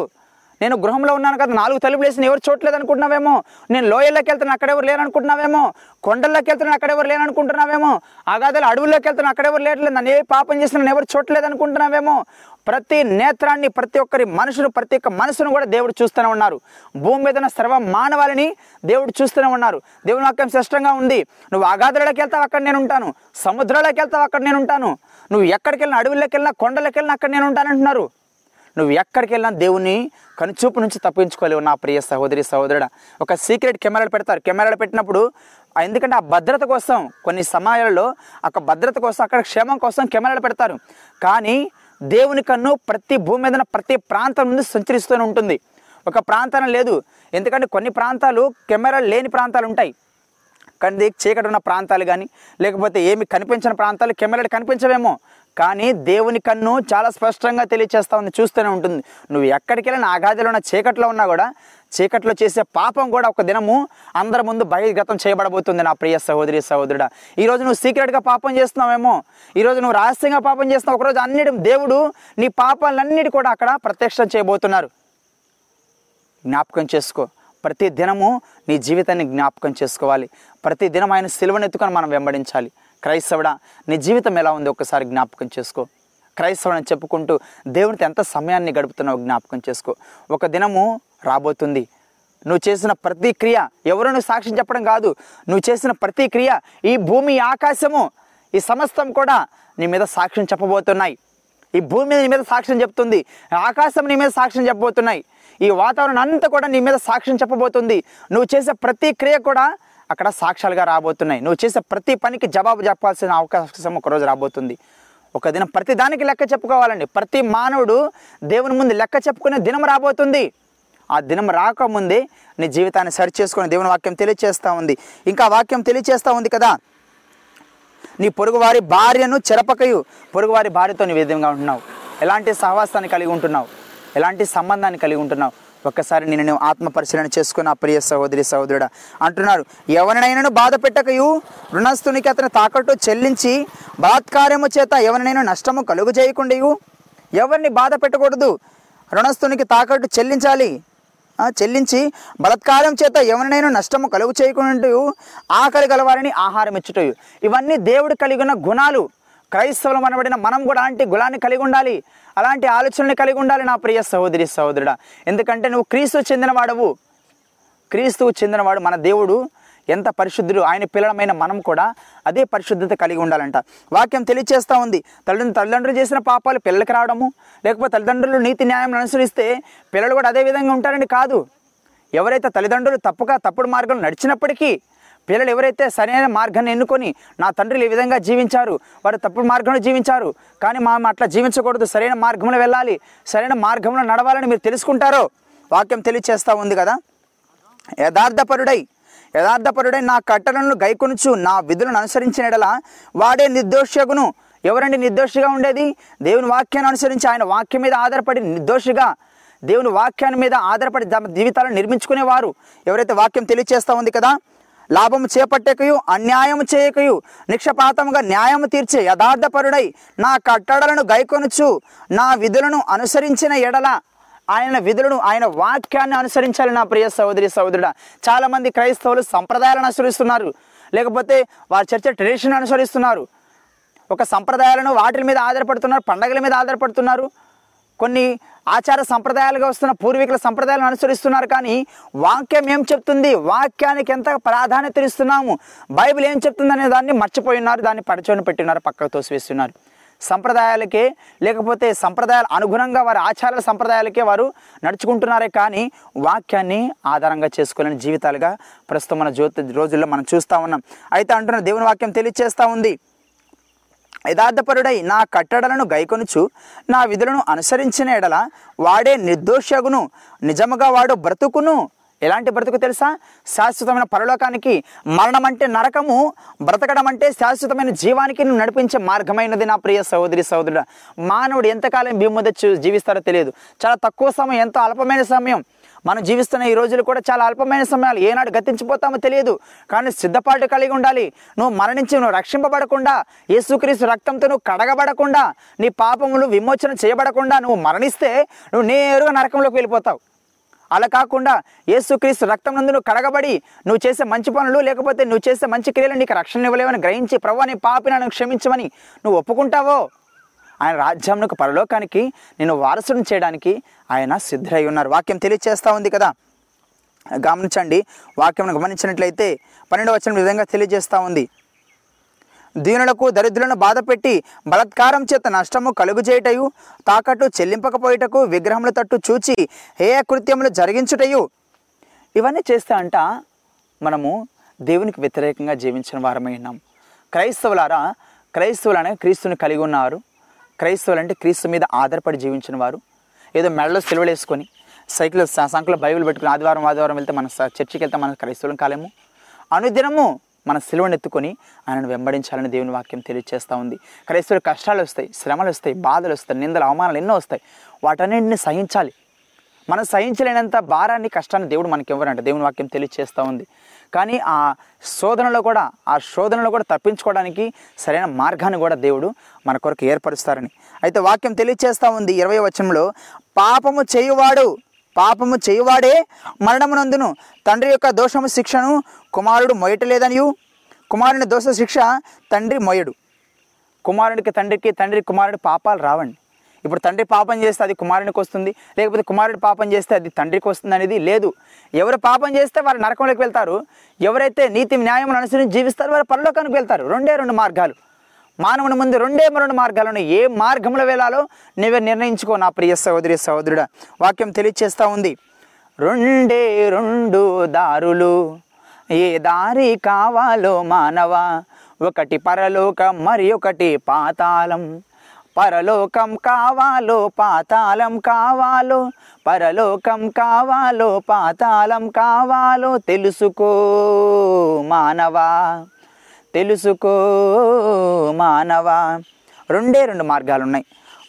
నేను గృహంలో ఉన్నాను కదా నాలుగు తలుపులు వేసిన ఎవరు చూడలేదు అనుకుంటున్నావేమో నేను లోయల్లోకి వెళ్తాను అక్కడెవరు లేరు కొండల్లోకి వెళ్తాను అక్కడెవరు లేరు అనుకుంటున్నావేమో అడవుల్లోకి వెళ్తాను అక్కడెవరు లేట్లేదు నన్ను ఏ పాపం చేసిన ఎవరు చూడలేదు అనుకుంటున్నావేమో ప్రతి నేత్రాన్ని ప్రతి ఒక్కరి మనుషులు ప్రతి ఒక్క మనసును కూడా దేవుడు చూస్తూనే ఉన్నారు. భూమి మీద సర్వ మానవాళిని దేవుడు చూస్తూనే ఉన్నారు. దేవుని వాక్యం స్పష్టంగా ఉంది. నువ్వు అగాధులకి వెళ్తావు అక్కడ నేను ఉంటాను. సముద్రాలకు వెళ్తావు అక్కడ నేను ఉంటాను. నువ్వు ఎక్కడికి వెళ్ళినా అడవుల్లోకి వెళ్ళినా కొండలకు వెళ్ళినా అక్కడ నేను ఉంటానంటున్నారు. నువ్వు ఎక్కడికి వెళ్ళినా దేవుని కనుచూపు నుంచి తప్పించుకోలేవు నా ప్రియ సహోదరి సహోదరుడా. ఒక సీక్రెట్ కెమెరాలు పెడతారు. కెమెరాలు పెట్టినప్పుడు ఎందుకంటే ఆ భద్రత కోసం కొన్ని సమయాలలో ఒక భద్రత కోసం అక్కడ క్షేమం కోసం కెమెరాలు పెడతారు. కానీ దేవుని కన్ను ప్రతి భూమి మీద ప్రతి ప్రాంతం నుండి సంచరిస్తూనే ఉంటుంది. ఒక ప్రాంతం లేదు. ఎందుకంటే కొన్ని ప్రాంతాలు కెమెరాలు లేని ప్రాంతాలు ఉంటాయి. కానీ చీకటి ఉన్న ప్రాంతాలు కానీ లేకపోతే ఏమి కనిపించిన ప్రాంతాలు కెమెరాలు కనిపించవేమో. కానీ దేవుని కన్ను చాలా స్పష్టంగా తెలియచేస్తా ఉంది చూస్తూనే ఉంటుంది. నువ్వు ఎక్కడికి వెళ్ళినా ఆగాదిలో ఉన్న చీకట్లో ఉన్నా కూడా చీకట్లో చేసే పాపం కూడా ఒక దినము అందరి ముందు బహిర్గతం చేయబడబోతుంది నా ప్రియ సహోదరి సహోదరుడా. ఈరోజు నువ్వు సీక్రెట్గా పాపం చేస్తున్నావేమో? ఈరోజు నువ్వు రహస్యంగా పాపం చేస్తున్నావు ఒకరోజు అన్నిటి దేవుడు నీ పాపాలన్నిటి కూడా అక్కడ ప్రత్యక్షం చేయబోతున్నారు. జ్ఞాపకం చేసుకో. ప్రతి దినము నీ జీవితాన్ని జ్ఞాపకం చేసుకోవాలి. ప్రతి దినం ఆయన సిలువను ఎత్తుకొని మనం వెంబడించాలి. క్రైస్తవుడా నీ జీవితం ఎలా ఉంది? ఒకసారి జ్ఞాపకం చేసుకో. క్రైస్తవుని చెప్పుకుంటూ దేవునితో ఎంత సమయాన్ని గడుపుతున్నావు జ్ఞాపకం చేసుకో. ఒక దినము రాబోతుంది. నువ్వు చేసిన ప్రతి క్రియ ఎవరు నువ్వు సాక్ష్యం చెప్పడం కాదు. నువ్వు చేసిన ప్రతి క్రియ ఈ భూమి ఆకాశము ఈ సమస్తం కూడా నీ మీద సాక్ష్యం చెప్పబోతున్నాయి. ఈ భూమి మీద నీ మీద సాక్ష్యం చెప్తుంది. ఆకాశం నీ మీద సాక్ష్యం చెప్పబోతున్నాయి. ఈ వాతావరణం అంతా కూడా నీ మీద సాక్ష్యం చెప్పబోతుంది. నువ్వు చేసే ప్రతి క్రియ కూడా అక్కడ సాక్ష్యాలుగా రాబోతున్నాయి. నువ్వు చేసే ప్రతి పనికి జవాబు చెప్పాల్సిన అవకాశం ఒకరోజు రాబోతుంది. ఒక దినం ప్రతి దానికి లెక్క చెప్పుకోవాలండి. ప్రతి మానవుడు దేవుని ముందు లెక్క చెప్పుకునే దినం రాబోతుంది. ఆ దినం రాకముందే నీ జీవితాన్ని సరి చేసుకుని దేవుని వాక్యం తెలియచేస్తూ ఉంది. ఇంకా వాక్యం తెలియచేస్తూ ఉంది కదా? నీ పొరుగువారి భార్యను చెరపకయు. పొరుగువారి భార్యతో నీ విధంగా ఉంటున్నావు? ఎలాంటి సహవాసాన్ని కలిగి ఉంటున్నావు? ఎలాంటి సంబంధాన్ని కలిగి ఉంటున్నావు? ఒక్కసారి నేను నేను ఆత్మ పరిశీలన చేసుకున్న ప్రియ సహోదరి సహోదరుడా. అంటున్నారు ఎవరినైనాను బాధ పెట్టకయు? రుణస్థునికి అతని తాకట్టు చెల్లించి బలాత్కార్యము చేత ఎవరినైనా నష్టము కలుగు చేయకుండాయు? ఎవరిని బాధ పెట్టకూడదు? రుణస్థునికి తాకట్టు చెల్లించాలి. చెల్లించి బలత్కారం చేత ఎవరినైనా నష్టము కలుగు చేయకుండా ఆకలి గలవారిని ఆహారం ఇచ్చుటయు. ఇవన్నీ దేవుడు కలిగి ఉన్న గుణాలు. క్రైస్తవులు అనబడిన మనం కూడా అంటే గుణాన్ని కలిగి ఉండాలి. అలాంటి ఆలోచనలు కలిగి ఉండాలి నా ప్రియ సహోదరి సహోదరుడా. ఎందుకంటే నువ్వు క్రీస్తు చెందినవాడవు. క్రీస్తుకు చెందినవాడు మన దేవుడు ఎంత పరిశుద్ధుడు ఆయన పిల్లలమైన మనం కూడా అదే పరిశుద్ధత కలిగి ఉండాలంట. వాక్యం తెలియచేస్తూ ఉంది. తల్లిదండ్రులు తల్లిదండ్రులు చేసిన పాపాలు పిల్లలకి రావడము లేకపోతే తల్లిదండ్రులు నీతి న్యాయం అనుసరిస్తే పిల్లలు కూడా అదే విధంగా ఉంటారని కాదు. ఎవరైతే తల్లిదండ్రులు తప్పుగా తప్పుడు మార్గం నడిచినప్పటికీ పిల్లలు ఎవరైతే సరైన మార్గాన్ని ఎన్నుకొని నా తండ్రులు ఈ విధంగా జీవించారు వారు తప్పుడు మార్గంలో జీవించారు కానీ మనం అట్లా జీవించకూడదు సరైన మార్గంలో వెళ్ళాలి సరైన మార్గంలో నడవాలని మీరు తెలుసుకుంటారో వాక్యం తెలియచేస్తూ ఉంది కదా? యథార్థపరుడై యథార్థపరుడై నా కట్టడలను గైకొనుచు నా విధులను అనుసరించినడల వాడే నిర్దోషగును ఎవరండి నిర్దోషిగా ఉండేది? దేవుని వాక్యాన్ని అనుసరించి ఆయన వాక్యం మీద ఆధారపడి నిర్దోషిగా దేవుని వాక్యాన్ని మీద ఆధారపడి తమ జీవితాలను నిర్మించుకునేవారు. ఎవరైతే వాక్యం తెలియచేస్తూ ఉంది కదా? లాభము చేపట్టకయు అన్యాయము చేయకయు నిక్షపాతముగా న్యాయము తీర్చే యథార్థపరుడై నా కట్టడలను గైకొనుచు నా విధులను అనుసరించిన ఎడల ఆయన విధులను ఆయన వాక్యాన్ని అనుసరించాలి నా ప్రియ సహోదరి సహోదరుడ. చాలామంది క్రైస్తవులు సంప్రదాయాలను అనుసరిస్తున్నారు. లేకపోతే వారి చర్చ ట్రెడిషన్ అనుసరిస్తున్నారు. ఒక సంప్రదాయాలను వాటి మీద ఆధారపడుతున్నారు పండగల మీద ఆధారపడుతున్నారు. కొన్ని ఆచార సంప్రదాయాలుగా వస్తున్న పూర్వీకుల సంప్రదాయాలను అనుసరిస్తున్నారు కానీ వాక్యం ఏం చెప్తుంది? వాక్యానికి ఎంత ప్రాధాన్యత ఇస్తున్నాము? బైబిల్ ఏం చెప్తుంది అనే దాన్ని మర్చిపోయి ఉన్నారు దాన్ని పడచోని పెట్టినారు పక్కకు తోసివేస్తున్నారు. సంప్రదాయాలకే లేకపోతే సంప్రదాయాల అనుగుణంగా వారి ఆచారాల సంప్రదాయాలకే వారు నడుచుకుంటున్నారే కానీ వాక్యాన్ని ఆధారంగా చేసుకోలేని జీవితాలుగా ప్రస్తుతం మన జ్యోతి రోజుల్లో మనం చూస్తూ ఉన్నాం. అయితే అంటున్న దేవుని వాక్యం తెలియచేస్తూ ఉంది. యథార్థపరుడై నా కట్టడలను గైకొనుచు నా విధులను అనుసరించిన ఎడల వాడే నిర్దోషగును నిజముగా వాడు బ్రతుకును. ఎలాంటి బ్రతుకు తెలుసా? శాశ్వతమైన పరలోకానికి మరణం అంటే నరకము బ్రతకడం అంటే శాశ్వతమైన జీవానికి నువ్వు నడిపించే మార్గమైనది నా ప్రియ సహోదరి సహోదరుడు. మానవుడు ఎంతకాలం భూమి జీవిస్తారో తెలియదు. చాలా తక్కువ సమయం ఎంతో అల్పమైన సమయం. మనం జీవిస్తున్న ఈ రోజులు కూడా చాలా అల్పమైన సమయాలు. ఏనాడు గతించిపోతామో తెలియదు. కానీ సిద్ధపాటు కలిగి ఉండాలి. నువ్వు మరణించి నువ్వు రక్షింపబడకుండా యేసుక్రీస్తు రక్తంతో నువ్వు కడగబడకుండా నీ పాపములు విమోచన చేయబడకుండా నువ్వు మరణిస్తే నువ్వు నేరుగా నరకంలోకి వెళ్ళిపోతావు. అలా కాకుండా యేసుక్రీస్తు రక్తం నందు నువ్వు కడగబడి నువ్వు చేసే మంచి పనులు లేకపోతే నువ్వు చేసే మంచి క్రియలు నీకు రక్షణ ఇవ్వలేవని గ్రహించి ప్రభు నీ పాపి నన్ను క్షమించమని నువ్వు ఒప్పుకుంటావో? ఆయన రాజ్యంకు పరలోకానికి నేను వారసుని చేయడానికి ఆయన సిద్ధులై ఉన్నారు. వాక్యం తెలియచేస్తూ ఉంది కదా. గమనించండి. వాక్యం గమనించినట్లయితే పన్నెండు వచ్చిన విధంగా తెలియజేస్తూ ఉంది. దీనులకు దరిద్రులను బాధపెట్టి బలత్కారం చేత నష్టము కలుగుచేయటయు తాకట్టు చెల్లింపకపోయుటకు విగ్రహముల తట్టు చూచి ఏ కృత్యములు జరిగించుటయు. ఇవన్నీ చేస్తే అంట మనము దేవునికి వ్యతిరేకంగా జీవించిన వారమై ఉన్నాం. క్రైస్తవులారా క్రైస్తవులనే క్రీస్తుని కలిగి ఉన్నారు. క్రైస్తవులు అంటే క్రీస్తు మీద ఆధారపడి జీవించిన వారు. ఏదో మెడలో సిలువలు వేసుకొని సైకిల్ సంఖ్యలో బైబిల్ పెట్టుకుని ఆదివారం ఆదివారం వెళ్తే మన చర్చికి వెళ్తే మన క్రైస్తవులం కాలేము. అనుదినము మన సిలువను ఎత్తుకొని ఆయనను వెంబడించాలని దేవుని వాక్యం తెలియజేస్తూ ఉంది. క్రైస్తవులు కష్టాలు వస్తాయి శ్రమలు వస్తాయి బాధలు వస్తాయి నిందలు అవమానాలు ఎన్నో వస్తాయి. వాటన్నింటిని సహించాలి. మనం సహించలేనంత భారాన్ని కష్టాన్ని దేవుడు మనకి ఇవ్వరంట. దేవుని వాక్యం తెలియజేస్తూ ఉంది. కానీ ఆ శోధనలో కూడా ఆ శోధనలో కూడా తప్పించుకోవడానికి సరైన మార్గాన్ని కూడా దేవుడు మన కొరకు ఏర్పరుస్తారని. అయితే వాక్యం తెలియచేస్తూ ఉంది ఇరవై వచనంలో పాపము చేయువాడు పాపము చేయువాడే మరణమునందును తండ్రి యొక్క దోషము శిక్షను కుమారుడు మొయటలేదనియు కుమారుని దోష శిక్ష తండ్రి మొయడు కుమారుడికి తండ్రికి తండ్రి కుమారుడి పాపాలు రావండి. ఇప్పుడు తండ్రి పాపం చేస్తే అది కుమారునికి వస్తుంది లేకపోతే కుమారుడు పాపం చేస్తే అది తండ్రికి వస్తుంది అనేది లేదు. ఎవరు పాపం చేస్తే వారు నరకంలోకి వెళ్తారు ఎవరైతే నీతి న్యాయం అనుసరించి జీవిస్తారో వారు పరలోకానికి వెళ్తారు. రెండే రెండు మార్గాలు. మానవుని ముందు రెండే రెండు మార్గాలు ఉన్నాయి. ఏ మార్గంలో వెళ్ళాలో నువ్వే నిర్ణయించుకో నా ప్రియ సహోదరి సహోదరుడా. వాక్యం తెలియచేస్తూ ఉంది. రెండే రెండు దారులు. ఏ దారి కావాలో మానవ? ఒకటి పరలోకం మరి ఒకటి పాతాళం. పరలోకం కావాలో పాతాళం కావాలో పరలోకం కావాలో పాతాళం కావాలో తెలుసుకో మానవా తెలుసుకో మానవా. రెండే రెండు మార్గాలు ఉన్నాయి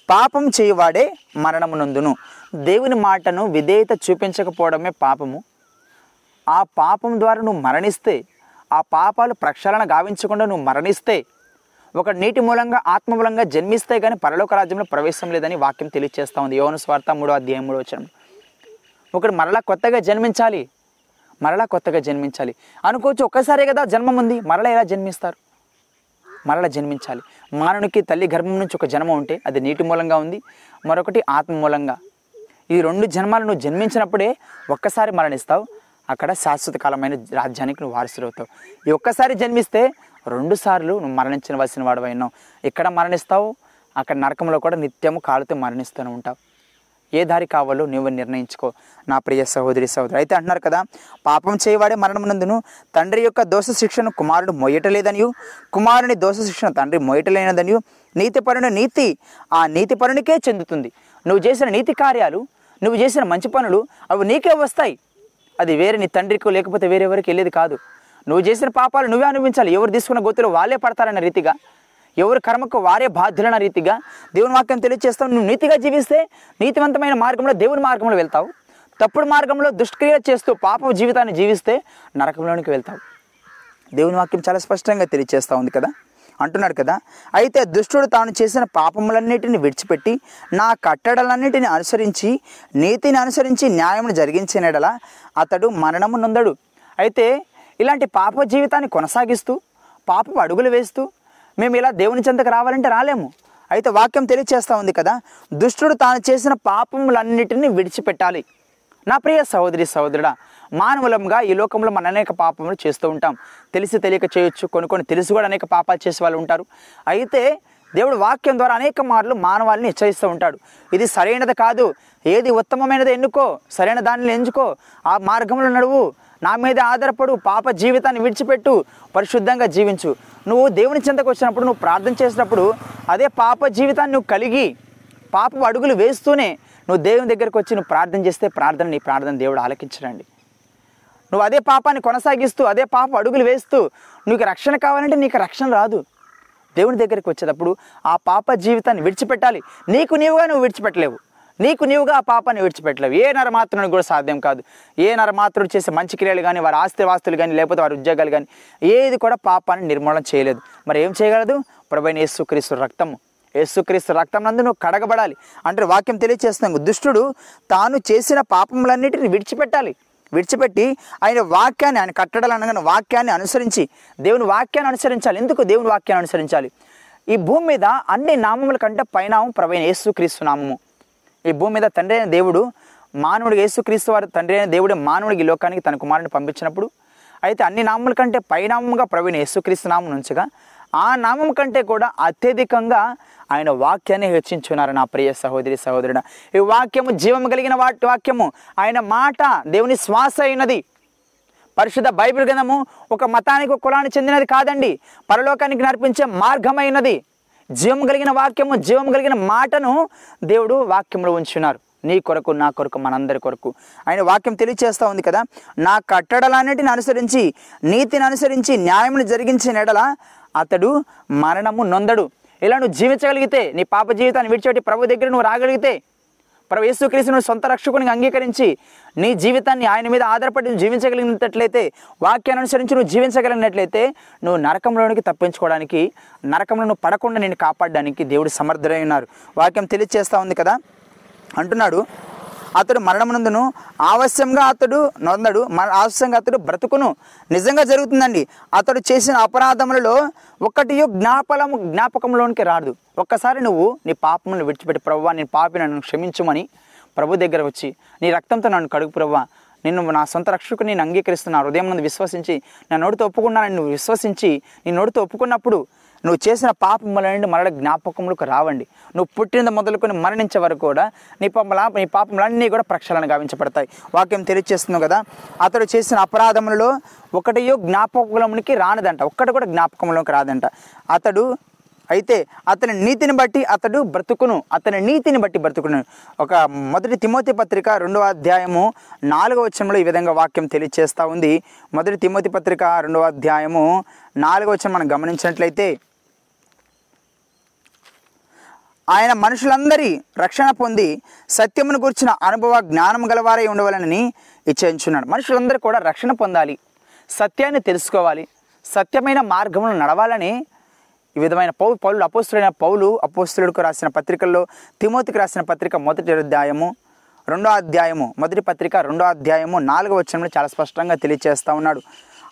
పాపం చేయవాడే మరణమునందును దేవుని మాటను విధేయత చూపించకపోవడమే పాపము. ఆ పాపం ద్వారా నువ్వు మరణిస్తే ఆ పాపాలు ప్రక్షాళన గావించకుండా నువ్వు మరణిస్తే ఒక నీటి మూలంగా ఆత్మ మూలంగా జన్మిస్తే కానీ పరలోక రాజ్యంలో ప్రవేశం లేదని వాక్యం తెలియజేస్తా ఉంది. యోన స్వార్థ మూడో అధ్యాయం మూడో వచ్చిన ఒకడు మరలా కొత్తగా జన్మించాలి. మరలా కొత్తగా జన్మించాలి. అనుకోవచ్చు ఒక్కసారే కదా జన్మం ఉంది. మరలా ఎలా జన్మిస్తారు? మరలా జన్మించాలి. మానవునికి తల్లి గర్భం నుంచి ఒక జన్మ ఉంటే అది నీటి మూలంగా ఉంది. మరొకటి ఆత్మ మూలంగా. ఈ రెండు జన్మాలు నువ్వు జన్మించినప్పుడే ఒక్కసారి మరణిస్తావు. అక్కడ శాశ్వత కాలమైన రాజ్యానికి నువ్వు వారసుడవుతావు. ఈ ఒక్కసారి జన్మిస్తే రెండు సార్లు నువ్వు మరణించవలసిన వాడు అయినావు ఇక్కడ మరణిస్తావు? అక్కడ నరకంలో కూడా నిత్యము కాలుతో మరణిస్తూనే ఉంటావు. ఏ దారి కావాలో నువ్వు నిర్ణయించుకో. నా ప్రియ సహోదరి సహోదరు అయితే అంటున్నారు కదా పాపం చేయవాడే మరణమునందును తండ్రి యొక్క దోష శిక్షను కుమారుడు మొయ్యటలేదనియు. కుమారుని దోష శిక్షను తండ్రి మొయ్యటలేనదనియు. నీతిపరుని నీతి ఆ నీతిపరునికే చెందుతుంది. నువ్వు చేసిన నీతి కార్యాలు నువ్వు చేసిన మంచి పనులు అవి నీకే వస్తాయి. అది వేరే నీ తండ్రికో లేకపోతే వేరెవరికి వెళ్ళేది కాదు. నువ్వు చేసిన పాపాలు నువ్వే అనుభవించాలి. ఎవరు తీసుకున్న గొత్తులు వాళ్ళే పడతారన్న రీతిగా ఎవరి కర్మకు వారే బాధ్యులన్న రీతిగా దేవుని వాక్యం తెలియజేస్తావు నువ్వు నీతిగా జీవిస్తే నీతివంతమైన మార్గంలో దేవుని మార్గంలో వెళ్తావు. తప్పుడు మార్గంలో దుష్క్రియ చేస్తూ పాప జీవితాన్ని జీవిస్తే నరకంలోనికి వెళ్తావు. దేవుని వాక్యం చాలా స్పష్టంగా తెలియజేస్తూ ఉంది కదా? అంటున్నాడు కదా అయితే దుష్టుడు తాను చేసిన పాపములన్నిటిని విడిచిపెట్టి నా కట్టడలన్నిటిని అనుసరించి నీతిని అనుసరించి న్యాయమును జరిగించినడలా అతడు మరణము నొందడు. అయితే ఇలాంటి పాప జీవితాన్ని కొనసాగిస్తూ పాపపు అడుగులు వేస్తూ మేము ఇలా దేవుని చెంతకు రావాలంటే రాలేము. అయితే వాక్యం తెలియచేస్తూ ఉంది కదా దుష్టుడు తాను చేసిన పాపములన్నిటిని విడిచిపెట్టాలి. నా ప్రియ సహోదరి సహోదరుడా మానవులంగా ఈ లోకంలో మన అనేక పాపములు చేస్తూ ఉంటాం. తెలిసి తెలియక చేయొచ్చు కొన్ని కొన్ని తెలిసి కూడా అనేక పాపాలు చేసే వాళ్ళు ఉంటారు. అయితే దేవుడు వాక్యం ద్వారా అనేక మార్లు మానవాళిని హెచ్చరిస్తూ ఉంటాడు. ఇది సరైనది కాదు. ఏది ఉత్తమమైనది ఎన్నుకో సరైన దానిని ఎంచుకో ఆ మార్గంలో నడువు నా మీద ఆధారపడు పాప జీవితాన్ని విడిచిపెట్టు పరిశుద్ధంగా జీవించు. నువ్వు దేవుని చెంతకు వచ్చినప్పుడు నువ్వు ప్రార్థన చేసినప్పుడు అదే పాప జీవితాన్ని నువ్వు కలిగి పాప అడుగులు వేస్తూనే నువ్వు దేవుని దగ్గరకు వచ్చి నువ్వు ప్రార్థన చేస్తే ప్రార్థన నీ ప్రార్థన దేవుడు ఆలకించడండి. నువ్వు అదే పాపాన్ని కొనసాగిస్తూ అదే పాప అడుగులు వేస్తూ నీకు రక్షణ కావాలంటే నీకు రక్షణ రాదు. దేవుని దగ్గరికి వచ్చేటప్పుడు ఆ పాప జీవితాన్ని విడిచిపెట్టాలి. నీకు నీవుగా నువ్వు విడిచిపెట్టలేవు. నీకు నీవుగా ఆ పాపాన్ని విడిచిపెట్టలేవు. ఏ నరమాత్రునికి కూడా సాధ్యం కాదు. ఏ నరమాత్రుడు చేసే మంచి క్రియలు కానీ వారి ఆస్తివాస్తులు కానీ లేకపోతే వారి ఉద్యోగాలు కానీ ఏది కూడా పాపాన్ని నిర్మూలన చేయలేదు. మరి ఏం చేయగలదు? ప్రభైన యేసుక్రీస్తు రక్తము. యేసుక్రీస్తు రక్తం నందు నువ్వు కడగబడాలి. అంటే వాక్యం తెలియచేస్తున్నాం దుష్టుడు తాను చేసిన పాపములన్నిటిని విడిచిపెట్టాలి. విడిచిపెట్టి ఆయన వాక్యాన్ని ఆయన కట్టడాలు అనగానే వాక్యాన్ని అనుసరించి దేవుని వాక్యాన్ని అనుసరించాలి. ఎందుకు దేవుని వాక్యాన్ని అనుసరించాలి? ఈ భూమి మీద అన్ని నామముల కంటే పైనామం ప్రవీణ యేసుక్రీస్తు నామము. ఈ భూమి మీద తండ్రి అయిన దేవుడు మానవుడు యేసుక్రీస్తు వారి తండ్రి అయిన దేవుడు మానవుడికి ఈ లోకానికి తన కుమారుని పంపించినప్పుడు అయితే అన్ని నామముల కంటే పైనామంగా ప్రవీణ యేసుక్రీస్తు నామం ఉంచగా ఆ నామం కంటే కూడా అత్యధికంగా ఆయన వాక్యాన్ని హెచ్చించున్నారు నా ప్రియ సహోదరి సహోదరుడ. ఈ వాక్యము జీవము కలిగిన వాటి వాక్యము ఆయన మాట దేవుని శ్వాస అయినది. పరిశుద్ధ బైబిల్ గ్రంథము ఒక మతానికి ఒక కులానికి చెందినది కాదండి. పరలోకానికి నడిపించే మార్గమైనది జీవం కలిగిన వాక్యము జీవం కలిగిన మాటను దేవుడు వాక్యంలో ఉంచున్నారు నీ కొరకు నా కొరకు మనందరి కొరకు. ఆయన వాక్యం తెలియచేస్తూ ఉంది కదా నా కట్టడలన్నిటిని అనుసరించి నీతిని అనుసరించి న్యాయమును జరిగించిన ఎడల అతడు మరణము నొందడు. ఇలా నువ్వు జీవించగలిగితే నీ పాప జీవితాన్ని విడిచిపెట్టి ప్రభు దగ్గర నువ్వు రాగలిగితే ప్రభు యేసుక్రీస్తును సొంత రక్షకునికి అంగీకరించి నీ జీవితాన్ని ఆయన మీద ఆధారపడి నువ్వు జీవించగలిగినట్లయితే వాక్యాన్ని అనుసరించి నువ్వు జీవించగలిగినట్లయితే నువ్వు నరకంలోనికి తప్పించుకోవడానికి నరకంలో నువ్వు పడకుండా నేను కాపాడడానికి దేవుడు సమర్థుడై ఉన్నారు. వాక్యం తెలియచేస్తూ ఉంది కదా? అంటున్నాడు అతడు మరణమునందును ఆవశ్యంగా అతడు నొందడు ఆవశ్యంగా అతడు బ్రతుకును. నిజంగా జరుగుతుందండి అతడు చేసిన అపరాధములలో ఒకటి జ్ఞాపలము జ్ఞాపకంలోనికి రాదు. ఒక్కసారి నువ్వు నీ పాపములను విడిచిపెట్టి ప్రవ్వా నేను పాపి నన్ను క్షమించమని ప్రభు దగ్గర వచ్చి నీ రక్తంతో నన్ను కడుగు ప్రవ్వా. నిన్ను నా సొంత రక్షకుని నేను అంగీకరిస్తున్నా. హృదయం నుండి విశ్వసించి నా నోటితో ఒప్పుకున్నానని నువ్వు విశ్వసించి నీ నోటితో ఒప్పుకున్నప్పుడు నువ్వు చేసిన పాపముల నుండి మరల జ్ఞాపకములకు రావండి. నువ్వు పుట్టిన మొదలుకొని మరణించే వరకు కూడా నీ పాపముల నీ పాపములన్నీ కూడా ప్రక్షాళన గావించబడతాయి. వాక్యం తెలియజేస్తున్నావు కదా? అతడు చేసిన అపరాధములలో ఒకటియో జ్ఞాపకములకి రానిదంట. ఒక్కటి కూడా జ్ఞాపకంలోకి రాదంట. అతడు అయితే అతని నీతిని బట్టి అతడు బ్రతుకును. అతని నీతిని బట్టి బ్రతుకును. ఒక మొదటి తిమోతి పత్రిక రెండవ అధ్యాయము నాలుగవ వచనంలో ఈ విధంగా వాక్యం తెలియచేస్తూ ఉంది. మొదటి తిమోతి పత్రిక రెండవ అధ్యాయము నాలుగవ వచనం మనం గమనించినట్లయితే ఆయన మనుషులందరి రక్షణ పొంది సత్యమును గురించిన అనుభవ జ్ఞానం గలవారై ఉండవాలని ఇచ్చేయించున్నాడు మనుషులందరూ కూడా రక్షణ పొందాలి సత్యాన్ని తెలుసుకోవాలి సత్యమైన మార్గంలో నడవాలని ఈ విధమైన పౌ పౌలు అపోస్తుడైన పౌలు అపోస్తులకు రాసిన పత్రికల్లో తిమోతికి రాసిన పత్రిక మొదటి అధ్యాయము రెండో అధ్యాయము మొదటి పత్రిక రెండో అధ్యాయము నాలుగో వచనంలో చాలా స్పష్టంగా తెలియచేస్తూ ఉన్నాడు.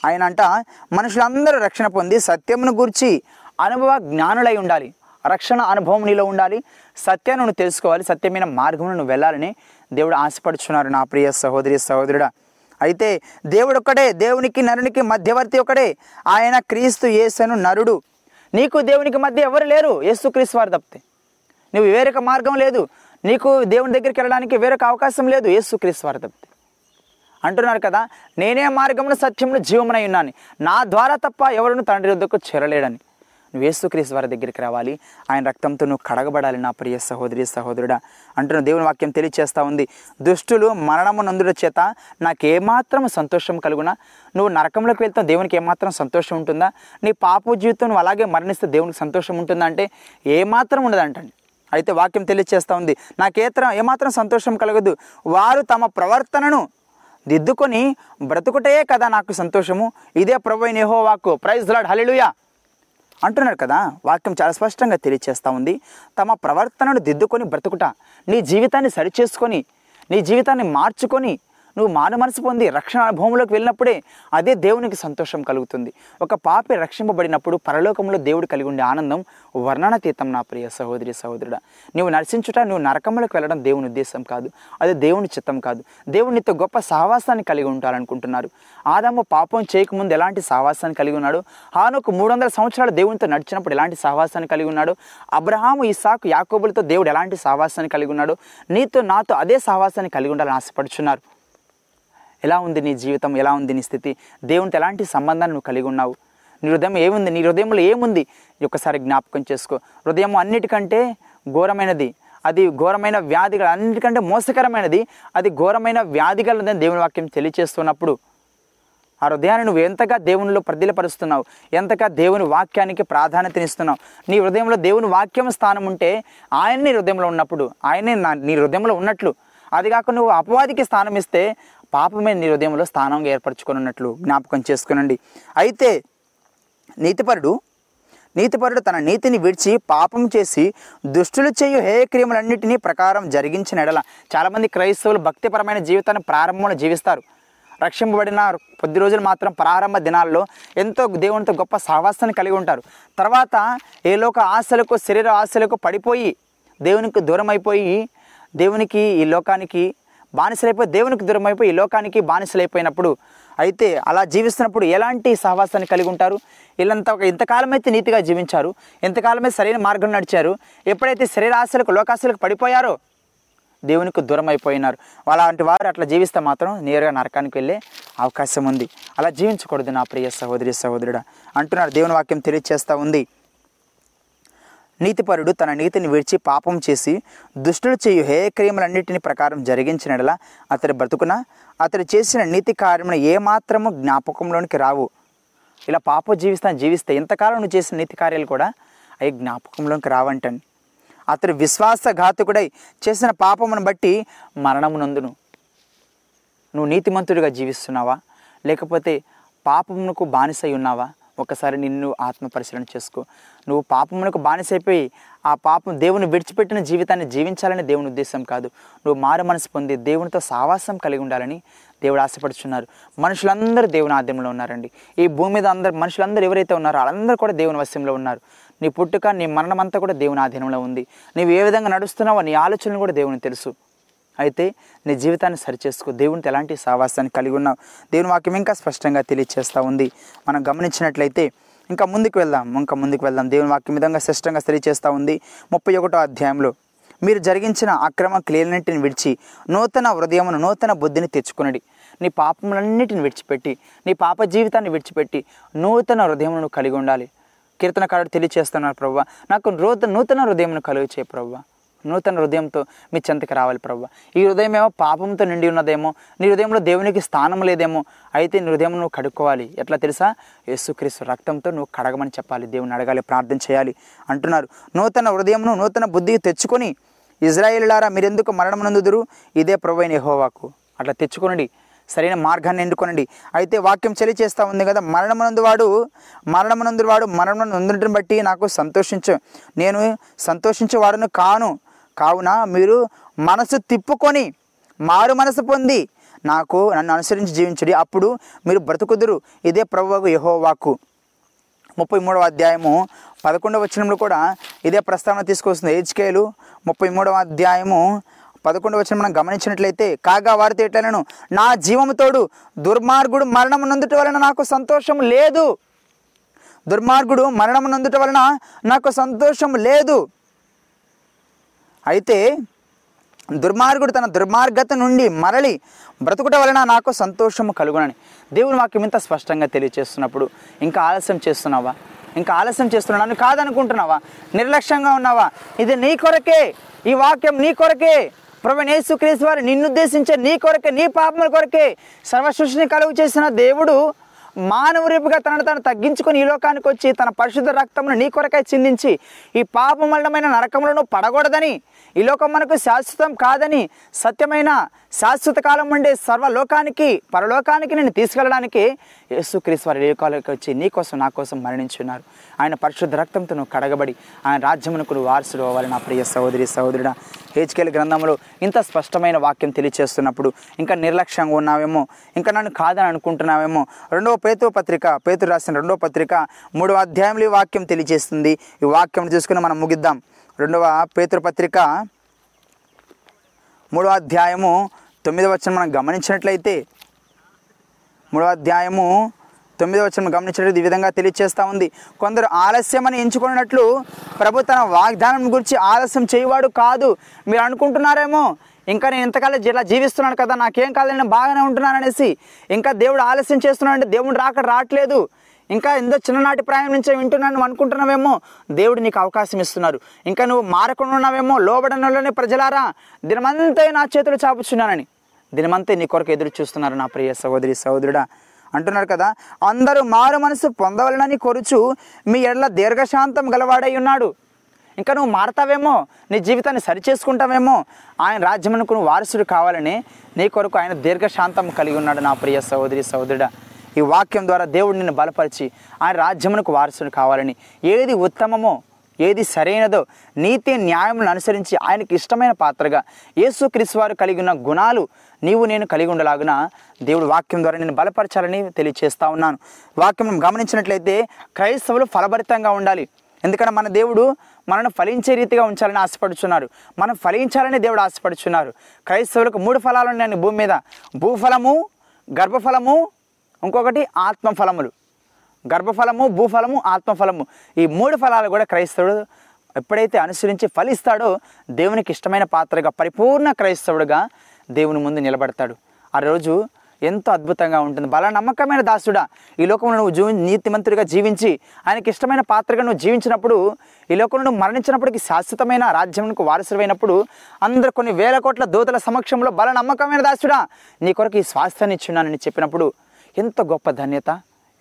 ఆయన అంట మనుషులందరూ రక్షణ పొంది సత్యమును గురించి అనుభవ జ్ఞానులై ఉండాలి. రక్షణ అనుభవం నీలో ఉండాలి. సత్యాన్ని నువ్వు తెలుసుకోవాలి. సత్యమైన మార్గంలో నువ్వు వెళ్ళాలని దేవుడు ఆశపడుచున్నారు నా ప్రియ సహోదరి సహోదరుడా. అయితే దేవుడు ఒక్కడే దేవునికి నరునికి మధ్యవర్తి ఒకడే ఆయన క్రీస్తు యేసను నరుడు. నీకు దేవునికి మధ్య ఎవరు లేరు? యేసు క్రీస్తు వారు తప్పితే. నువ్వు వేరొక మార్గం లేదు. నీకు దేవుని దగ్గరికి వెళ్ళడానికి వేరొక అవకాశం లేదు. యేసు క్రీస్తు వారు తప్పితే. అంటున్నారు కదా నేనే మార్గమును సత్యమును జీవమునై ఉన్నాను. నా ద్వారా తప్ప ఎవరును తండ్రి వద్దకు చేరలేడని. నువ్వు యేసుక్రీస్తు వారి దగ్గరికి రావాలి. ఆయన రక్తంతో నువ్వు కడగబడాలి నా ప్రియ సహోదరి సహోదరుడా. అంటున్న దేవుని వాక్యం తెలియచేస్తూ ఉంది. దుష్టులు మరణము నందుల చేత నాకు ఏమాత్రం సంతోషం కలుగునా? నువ్వు నరకంలోకి వెళ్తావు దేవునికి ఏమాత్రం సంతోషం ఉంటుందా? నీ పాప జీవితం నువ్వు అలాగే మరణిస్తే దేవునికి సంతోషం ఉంటుందా అంటే ఏమాత్రం ఉండదంటండి. అయితే వాక్యం తెలియచేస్తూ ఉంది. నాకేత్రం ఏమాత్రం సంతోషం కలగదు. వారు తమ ప్రవర్తనను దిద్దుకొని బ్రతుకుటే కదా నాకు సంతోషము. ఇదే ప్రభు నేహో యెహోవా వాక్కు ప్రైజ్ లాడ్ హలిలుయా అంటున్నారు కదా. వాక్యం చాలా స్పష్టంగా తెలియచేస్తూ ఉంది. తమ ప్రవర్తనను దిద్దుకొని బ్రతుకుట నీ జీవితాన్ని సరిచేసుకొని నీ జీవితాన్ని మార్చుకొని నువ్వు మారు మనసు పొంది రక్షణ అనుభవంలోకి వెళ్ళినప్పుడే అదే దేవునికి సంతోషం కలుగుతుంది. ఒక పాపి రక్షింపబడినప్పుడు పరలోకంలో దేవుడు కలిగి ఉండే ఆనందం వర్ణనాతీతం నా ప్రియ సహోదరి సహోదరుడా. నువ్వు నరసించుట నువ్వు నరకంలోకి వెళ్ళడం దేవుని ఉద్దేశం కాదు. అది దేవుని చిత్తం కాదు. దేవునితో గొప్ప సహవాసాన్ని కలిగి ఉంటారనుకుంటున్నారు. ఆదాము పాపం చేయకముందు ఎలాంటి సహవాసాన్ని కలిగి ఉన్నాడు? హానుకు మూడు వందల సంవత్సరాలు దేవునితో నడిచినప్పుడు ఎలాంటి సహవాసాన్ని కలిగి ఉన్నాడు? అబ్రహాము సాకు యాకోబులతో దేవుడు ఎలాంటి సహవాసాన్ని కలిగి ఉన్నాడు? నీతో నాతో అదే సహవాసాన్ని కలిగి ఉండాలని ఆశపడుచున్నారు. ఎలా ఉంది నీ జీవితం? ఎలా ఉంది నీ స్థితి? దేవునితో ఎలాంటి సంబంధాన్ని నువ్వు కలిగి ఉన్నావు? నీ హృదయం ఏముంది? నీ హృదయంలో ఏముంది? ఒకసారి జ్ఞాపకం చేసుకో. హృదయం అన్నిటికంటే ఘోరమైనది. అది ఘోరమైన వ్యాధి గల అన్నిటికంటే మోసకరమైనది. అది ఘోరమైన వ్యాధి గలదని దేవుని వాక్యం తెలియచేస్తున్నప్పుడు ఆ హృదయాన్ని నువ్వు ఎంతగా దేవునిలో ప్రతిలపరుస్తున్నావు ఎంతగా దేవుని వాక్యానికి ప్రాధాన్యతనిస్తున్నావు నీ హృదయంలో దేవుని వాక్యం స్థానం ఉంటే ఆయన్ని హృదయంలో ఉన్నప్పుడు ఆయనే నా నీ హృదయంలో ఉన్నట్లు. అది కాక నువ్వు అపవాదికి స్థానం ఇస్తే పాపమే నీ హృదయంలో స్థానంగా ఏర్పరచుకున్నట్లు జ్ఞాపకం చేసుకునండి. అయితే నీతిపరుడు నీతిపరుడు తన నీతిని విడిచి పాపం చేసి దుష్టులు చేయు హేయక్రియములన్నిటినీ ప్రకారం జరిగించిన ఎడల చాలామంది క్రైస్తవులు భక్తిపరమైన జీవితాన్ని ప్రారంభంలో జీవిస్తారు. రక్షింపబడిన కొద్ది రోజులు మాత్రం ప్రారంభ దినాల్లో ఎంతో దేవునితో గొప్ప సహవాసాన్ని కలిగి ఉంటారు. తర్వాత ఏ లోక ఆశలకు శరీర ఆశలకు పడిపోయి దేవునికి దూరం అయిపోయి దేవునికి ఈ లోకానికి బానిసలైపోయి దేవునికి దూరమైపోయి ఈ లోకానికి బానిసలైపోయినప్పుడు అయితే అలా జీవిస్తున్నప్పుడు ఎలాంటి సహవాసాన్ని కలిగి ఉంటారు? వీళ్ళంతా ఇంతకాలమైతే ఇంతకాలం అయితే నీతిగా జీవించారు ఇంతకాలమే సరైన మార్గం నడిచారు ఎప్పుడైతే శరీర ఆశలకు లోకాశలకు పడిపోయారో దేవునికి దూరం అయిపోయినారు అలాంటి వారు అట్లా జీవిస్తే మాత్రం నేరుగా నరకానికి వెళ్ళే అవకాశం ఉంది. అలా జీవించకూడదు నా ప్రియ సహోదరి సహోదరుడా. అంటున్నారు దేవుని వాక్యం తెలియచేస్తూ ఉంది. నీతిపరుడు తన నీతిని విడిచి పాపం చేసి దుష్టులు చేయు హే క్రియములన్నిటిని ప్రకారం జరిగించినడలా అతడి బ్రతుకున? అతడు చేసిన నీతి కార్యములు ఏమాత్రము జ్ఞాపకంలోనికి రావు. ఇలా పాప జీవిస్తాను జీవిస్తే ఇంతకాలం నువ్వు చేసిన నీతి కార్యాలు కూడా అవి జ్ఞాపకంలోకి రావంటండి అతడు విశ్వాసఘాతకుడై చేసిన పాపమును బట్టి మరణమునందును నువ్వు నీతిమంతుడిగా జీవిస్తున్నావా? లేకపోతే పాపమునకు బానిసై ఉన్నావా? ఒకసారి నిన్ను ఆత్మ పరిశీలన చేసుకో. నువ్వు పాపమునకు బానిసైపోయి ఆ పాపం దేవుని విడిచిపెట్టిన జీవితాన్ని జీవించాలని దేవుని ఉద్దేశం కాదు. నువ్వు మారు మనసు పొంది దేవునితో సావాసం కలిగి ఉండాలని దేవుడు ఆశపడుచున్నారు. మనుషులందరూ దేవుని ఆద్యంలో ఉన్నారండి. ఈ భూమి మీద అందరు మనుషులందరూ ఎవరైతే ఉన్నారో వాళ్ళందరూ కూడా దేవుని వశ్యంలో ఉన్నారు. నీ పుట్టుక నీ మరణం అంతా కూడా దేవుని ఆధీనంలో ఉంది. నీవు ఏ విధంగా నడుస్తున్నావో నీ ఆలోచనలు కూడా దేవుని తెలుసు. అయితే నీ జీవితాన్ని సరిచేసుకో. దేవునితో ఎలాంటి సావాసాన్ని కలిగి ఉన్నావు? దేవుని వాక్యం ఇంకా స్పష్టంగా తెలియచేస్తూ ఉంది. మనం గమనించినట్లయితే ఇంకా ముందుకు వెళ్దాం ఇంకా ముందుకు వెళ్దాం. దేవుని వాక్యం విధంగా స్పష్టంగా తెలియచేస్తూ ఉంది. ముప్పై ఒకటో అధ్యాయంలో మీరు జరిగించిన అక్రమ క్రియలన్నింటిని విడిచి నూతన హృదయమును నూతన బుద్ధిని తెచ్చుకునడి. నీ పాపములన్నిటిని విడిచిపెట్టి నీ పాప జీవితాన్ని విడిచిపెట్టి నూతన హృదయమును కలిగి ఉండాలి. కీర్తనకారుడు తెలియచేస్తున్నారు ప్రభు నాకు నూతన నూతన హృదయమును కలుగు చేయ ప్రభు. నూతన హృదయంతో మీ చెంతకి రావాలి ప్రభు. ఈ హృదయం ఏమో పాపంతో నిండి ఉన్నదేమో నీ హృదయంలో దేవునికి స్థానం లేదేమో అయితే నీ హృదయం నువ్వు కడుక్కోవాలి. ఎట్లా తెలుసా? యేసుక్రీస్తు రక్తంతో నువ్వు కడగమని చెప్పాలి. దేవుని అడగాలి ప్రార్థన చేయాలి అంటున్నారు. నూతన హృదయంను నూతన బుద్ధి తెచ్చుకొని ఇజ్రాయిల్లారా మీరెందుకు మరణమునందుదురు? ఇదే ప్రభు అయిన యెహోవాకు. అట్లా తెచ్చుకోనండి. సరైన మార్గాన్ని ఎన్నుకొనండి. అయితే వాక్యం చలి చేస్తూ ఉంది కదా మరణమునందు వాడు మరణమునందు వాడు మరణం నొందుటని బట్టి నాకు సంతోషించు. నేను సంతోషించేవాడును కాను కావున మీరు మనసు తిప్పుకొని మారు మనసు పొంది నాకు నన్ను అనుసరించి జీవించడి. అప్పుడు మీరు బ్రతుకుదురు. ఇదే ప్రభువకు యహోవాకు. ముప్పై మూడవ అధ్యాయము పదకొండవ వచనంలో కూడా ఇదే ప్రస్తావన తీసుకొస్తుంది. హెచ్కేలు ముప్పై మూడవ అధ్యాయము పదకొండవ వచనం మనం గమనించినట్లయితే కాగా వారితో ఎట్లనను? నా జీవముతోడు దుర్మార్గుడు మరణం నందుట వలన నాకు సంతోషం లేదు. దుర్మార్గుడు మరణం నందుట వలన నాకు సంతోషం లేదు. అయితే దుర్మార్గుడు తన దుర్మార్గత నుండి మరలి బ్రతుకుట వలన నాకు సంతోషము కలుగునని దేవుని వాక్యం ఇంత స్పష్టంగా తెలియచేస్తున్నప్పుడు ఇంకా ఆలస్యం చేస్తున్నావా? ఇంకా ఆలస్యం చేస్తున్నాను కాదనుకుంటున్నావా? నిర్లక్ష్యంగా ఉన్నావా? ఇది నీ కొరకే. ఈ వాక్యం నీ కొరకే. ప్రభు యేసుక్రీస్తు వారు నిన్నుద్దేశించే నీ కొరకే నీ పాపముల కొరకే. సర్వసృష్టిని కలుగు చేసిన దేవుడు మానవరూపుగా తనను తాను తగ్గించుకొని ఈ లోకానికి వచ్చి తన పరిశుద్ధ రక్తమును నీ కొరకై చిందించి ఈ పాపమలమైన నరకములను పడకూడదని ఈ లోకం మనకు శాశ్వతం కాదని సత్యమైన శాశ్వత కాలం ఉండే సర్వలోకానికి పరలోకానికి నేను తీసుకెళ్ళడానికి యేసుక్రీస్తు వారి రేకాలకు వచ్చి నీ కోసం నా కోసం మరణించున్నారు. ఆయన పరిశుద్ధ రక్తంతో నువ్వు కడగబడి ఆయన రాజ్యమునకు నువ్వు వారసుడు అవ్వాలి నా ప్రియ సహోదరి సహోదరుడా. హేచ్కేల్ గ్రంథంలో ఇంత స్పష్టమైన వాక్యం తెలియచేస్తున్నప్పుడు ఇంకా నిర్లక్ష్యంగా ఉన్నావేమో ఇంకా నన్ను కాదని అనుకుంటున్నావేమో రెండవ పేతు పత్రిక పేతు రాసిన రెండవ పత్రిక మూడవ అధ్యాయంలో ఈ వాక్యం తెలియజేస్తుంది ఈ వాక్యం చూసుకుని మనం ముగిద్దాం. రెండవ పేతృపత్రిక పత్రిక మూడవ అధ్యాయము తొమ్మిదవ వచ్చిన మనం గమనించినట్లయితే మూడవ అధ్యాయము తొమ్మిదో వచ్చిన గమనించినట్లయితే ఈ విధంగా తెలియచేస్తూ ఉంది. కొందరు ఆలస్యమని ఎంచుకున్నట్లు ప్రభు తన వాగ్దానం గురించి ఆలస్యం చేయవాడు కాదు. మీరు అనుకుంటున్నారేమో? ఇంకా నేను ఇంతకాలం ఇలా జీవిస్తున్నాను కదా నాకేం కాలేదు నేను బాగానే ఉంటున్నాను అనేసి ఇంకా దేవుడు ఆలస్యం చేస్తున్నాడు అంటే దేవుడు రాక రావట్లేదు. ఇంకా ఎంతో చిన్ననాటి ప్రాయం నుంచే వింటున్నాను అనుకుంటున్నావేమో? దేవుడు నీకు అవకాశం ఇస్తున్నారు. ఇంకా నువ్వు మారకుండా ఉన్నావేమో? లోబడనలోనే ప్రజలారా దినమంతా నా చేతులు చాపుచున్నానని. దినమంతా నీ కొరకు ఎదురు చూస్తున్నారు నా ప్రియ సహోదరి సహోదరుడా. అంటున్నారు కదా అందరూ మారు మనసు పొందవలనని కొరుచు మీ ఎడల దీర్ఘశాంతం గలవాడై ఉన్నాడు. ఇంకా నువ్వు మారతావేమో నీ జీవితాన్ని సరిచేసుకుంటావేమో ఆయన రాజ్యమునకు నువ్వు వారసుడు కావాలని నీ కొరకు ఆయన దీర్ఘశాంతం కలిగి ఉన్నాడు నా ప్రియ సహోదరి సహోదరుడా. ఈ వాక్యం ద్వారా దేవుడు నిన్ను బలపరిచి ఆయన రాజ్యమునకు వారసుడు కావాలని ఏది ఉత్తమమో ఏది సరైనదో నీతి న్యాయములను అనుసరించి ఆయనకి ఇష్టమైన పాత్రగా యేసుక్రీస్తు వారు కలిగి ఉన్న గుణాలు నీవు నేను కలిగి ఉండలాగున దేవుడు వాక్యం ద్వారా నేను బలపరచాలని తెలియచేస్తా ఉన్నాను. వాక్యం గమనించినట్లయితే క్రైస్తవులు ఫలభరితంగా ఉండాలి. ఎందుకంటే మన దేవుడు మనను ఫలించే రీతిగా ఉంచాలని ఆశపడుచున్నారు. మనం ఫలించాలని దేవుడు ఆశపడుచున్నారు. క్రైస్తవులకు మూడు ఫలాలు ఉన్నాయండి భూమి మీద. భూఫలము గర్భఫలము ఇంకొకటి ఆత్మఫలములు. గర్భఫలము భూఫలము ఆత్మఫలము. ఈ మూడు ఫలాలు కూడా క్రైస్తవుడు ఎప్పుడైతే అనుసరించి ఫలిస్తాడో దేవునికి ఇష్టమైన పాత్రగా పరిపూర్ణ క్రైస్తవుడుగా దేవుని ముందు నిలబడతాడు. ఆ రోజు ఎంతో అద్భుతంగా ఉంటుంది. బల నమ్మకమైన దాసుడా ఈ లోకంలో నువ్వు జీవి నీతిమంతుడిగా జీవించి ఆయనకి ఇష్టమైన పాత్రగా నువ్వు జీవించినప్పుడు ఈ లోకంలో నువ్వు మరణించినప్పటికీ శాశ్వతమైన రాజ్యంకు వారసుడైనప్పుడు అందరు కొన్ని వేల కోట్ల దూతల సమక్షంలో బల నమ్మకమైన దాసుడా నీ కొరకు ఈ స్వాస్థ్యాన్ని ఇచ్చున్నానని చెప్పినప్పుడు ఎంత గొప్ప ధన్యత.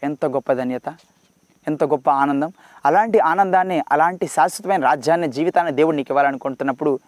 ఎంత గొప్ప ధన్యత ఎంత గొప్ప ఆనందం. అలాంటి ఆనందాన్ని అలాంటి శాశ్వతమైన రాజ్యాన్ని జీవితాన్ని దేవుడు నీకు ఇవ్వాలనుకుంటున్నప్పుడు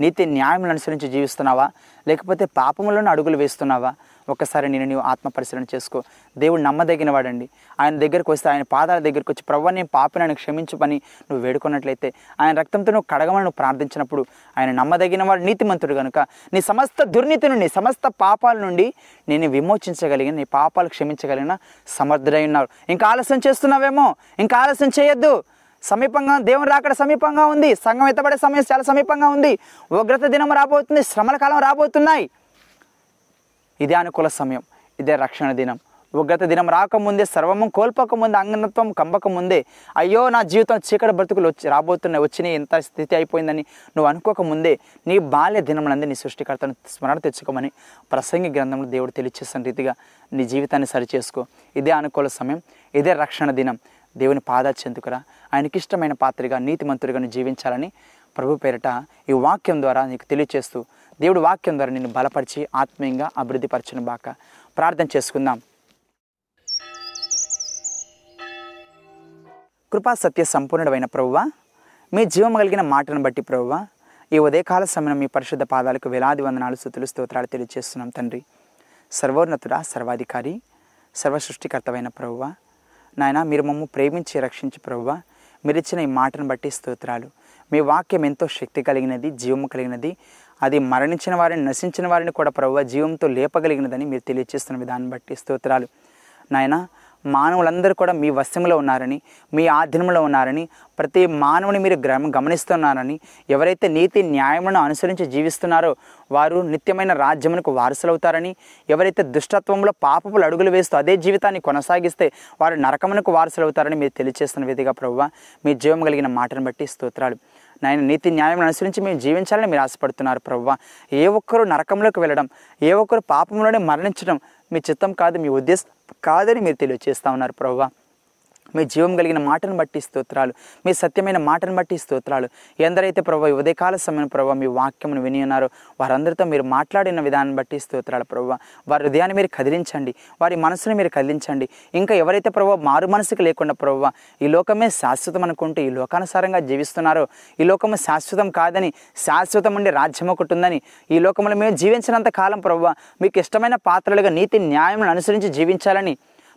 నీతి న్యాయములను అనుసరించి జీవిస్తున్నావా? లేకపోతే పాపములను అడుగులు వేస్తున్నావా? ఒక్కసారి నేను నీవు ఆత్మ పరిశీలన చేసుకో. దేవుడు నమ్మదగిన వాడండి ఆయన దగ్గరకు వస్తే ఆయన పాదాల దగ్గరకు వచ్చి ప్రవ్వ నేను పాపినని క్షమించు పని నువ్వు వేడుకున్నట్లయితే. ఆయన రక్తంతో నువ్వు కడగమని నువ్వు ప్రార్థించినప్పుడు ఆయన నమ్మదగిన వాడు నీతిమంతుడు కనుక నీ సమస్త దుర్నీతి నుండి సమస్త పాపాల నుండి నేను విమోచించగలిగిన నీ పాపాలు క్షమించగలిగిన సమర్థుడై ఉన్నారు ఇంకా ఆలస్యం చేస్తున్నావేమో? ఇంకా ఆలస్యం చేయొద్దు. సమీపంగా దేవుని రాకడ సమీపంగా ఉంది. సంఘం ఎత్తబడే సమయం చాలా సమీపంగా ఉంది. ఉగ్రత దినం రాబోతుంది శ్రమల కాలం రాబోతున్నాయి. ఇదే అనుకూల సమయం ఇదే రక్షణ దినం. ఉగ్రత దినం రాకముందే సర్వము కోల్పోకముందే అంగనత్వం కంబకముందే అయ్యో నా జీవితం చీకటి బ్రతుకులు వచ్చి రాబోతున్నాయి వచ్చినాయి ఎంత స్థితి అయిపోయిందని నువ్వు అనుకోకముందే నీ బాల్య దినములందే నీ సృష్టికర్తను స్మరణ తెచ్చుకోమని ప్రసంగి గ్రంథంలో దేవుడు తెలియచేసిన రీతిగా నీ జీవితాన్ని సరిచేసుకో. ఇదే అనుకూల సమయం ఇదే రక్షణ దినం. దేవుని పాదాచెందుకురా ఆయనకి ఇష్టమైన పాత్రగా నీతిమంతుడిగా నువ్వు జీవించాలని ప్రభు పేరిట ఈ వాక్యం ద్వారా నీకు తెలియచేస్తూ దేవుడు వాక్యం ద్వారా నిన్ను బలపరిచి ఆత్మీయంగా అభివృద్ధిపరచును బాక ప్రార్థన చేసుకుందాం. కృపా సత్య సంపూర్ణుడమైన ప్రభువ మీ జీవం కలిగిన మాటను బట్టి ప్రభువ ఈ ఉదయకాల సమయం మీ పరిశుద్ధ పాదాలకు వేలాది వందనాలు స్థుతులు స్తోత్రాలు తెలియజేస్తున్నాం తండ్రి. సర్వోన్నతుడా సర్వాధికారి సర్వసృష్టికర్తమైన ప్రభువ నాయన మీరు మమ్మ ప్రేమించి రక్షించి ప్రభువ మీరు ఇచ్చిన ఈ మాటను బట్టి స్తోత్రాలు. మీ వాక్యం ఎంతో శక్తి కలిగినది జీవము కలిగినది అది మరణించిన వారిని నశించిన వారిని కూడా ప్రభు జీవంతో లేపగలిగినదని మీరు తెలియజేస్తున్న విధానం బట్టి స్తోత్రాలు. నాయన మానవులందరూ కూడా మీ వశంలో ఉన్నారని మీ ఆధీనంలో ఉన్నారని ప్రతి మానవుని మీరు గ్రమ గమనిస్తున్నారని ఎవరైతే నీతి న్యాయములను అనుసరించి జీవిస్తున్నారో వారు నిత్యమైన రాజ్యమునకు వారసులవుతారని ఎవరైతే దుష్టత్వంలో పాపపులు అడుగులు వేస్తూ అదే జీవితాన్ని కొనసాగిస్తే వారు నరకమునకు వారసులవుతారని మీరు తెలియచేస్తున్న విధిగా ప్రభువ మీ జీవం కలిగిన మాటను బట్టి స్తోత్రాలు. నాయన నీతి న్యాయం అనుసరించి మేము జీవించాలని మీరు ఆశపడుతున్నారు ప్రవ్వ ఏ ఒక్కరు నరకంలోకి వెళ్ళడం ఏ ఒక్కరు పాపంలోనే మరణించడం మీ చిత్తం కాదు మీ ఉద్దేశం కాదని మీరు తెలియజేస్తా ఉన్నారు ప్రవ్వా మీ జీవం కలిగిన మాటను బట్టి స్తోత్రాలు మీ సత్యమైన మాటను బట్టి స్తోత్రాలు. ఎందరైతే ప్రభావ ఉదయకాల సమయం ప్రభావ మీ వాక్యమును విని ఉన్నారో వారందరితో మీరు మాట్లాడిన విధానం బట్టి స్తోత్రాలు ప్రభావ వారి హృదయాన్ని మీరు కదిలించండి వారి మనసును మీరు కదిలించండి. ఇంకా ఎవరైతే ప్రభావ మారు మనసుకు లేకుండా ప్రభావ ఈ లోకమే శాశ్వతం అనుకుంటూ ఈ లోకానుసారంగా జీవిస్తున్నారో ఈ లోకము శాశ్వతం కాదని శాశ్వతం ఉండే రాజ్యం ఒకటి ఉందని ఈ లోకంలో మేము జీవించినంత కాలం ప్రభావ మీకు ఇష్టమైన పాత్రలుగా నీతి న్యాయం అనుసరించి జీవించాలని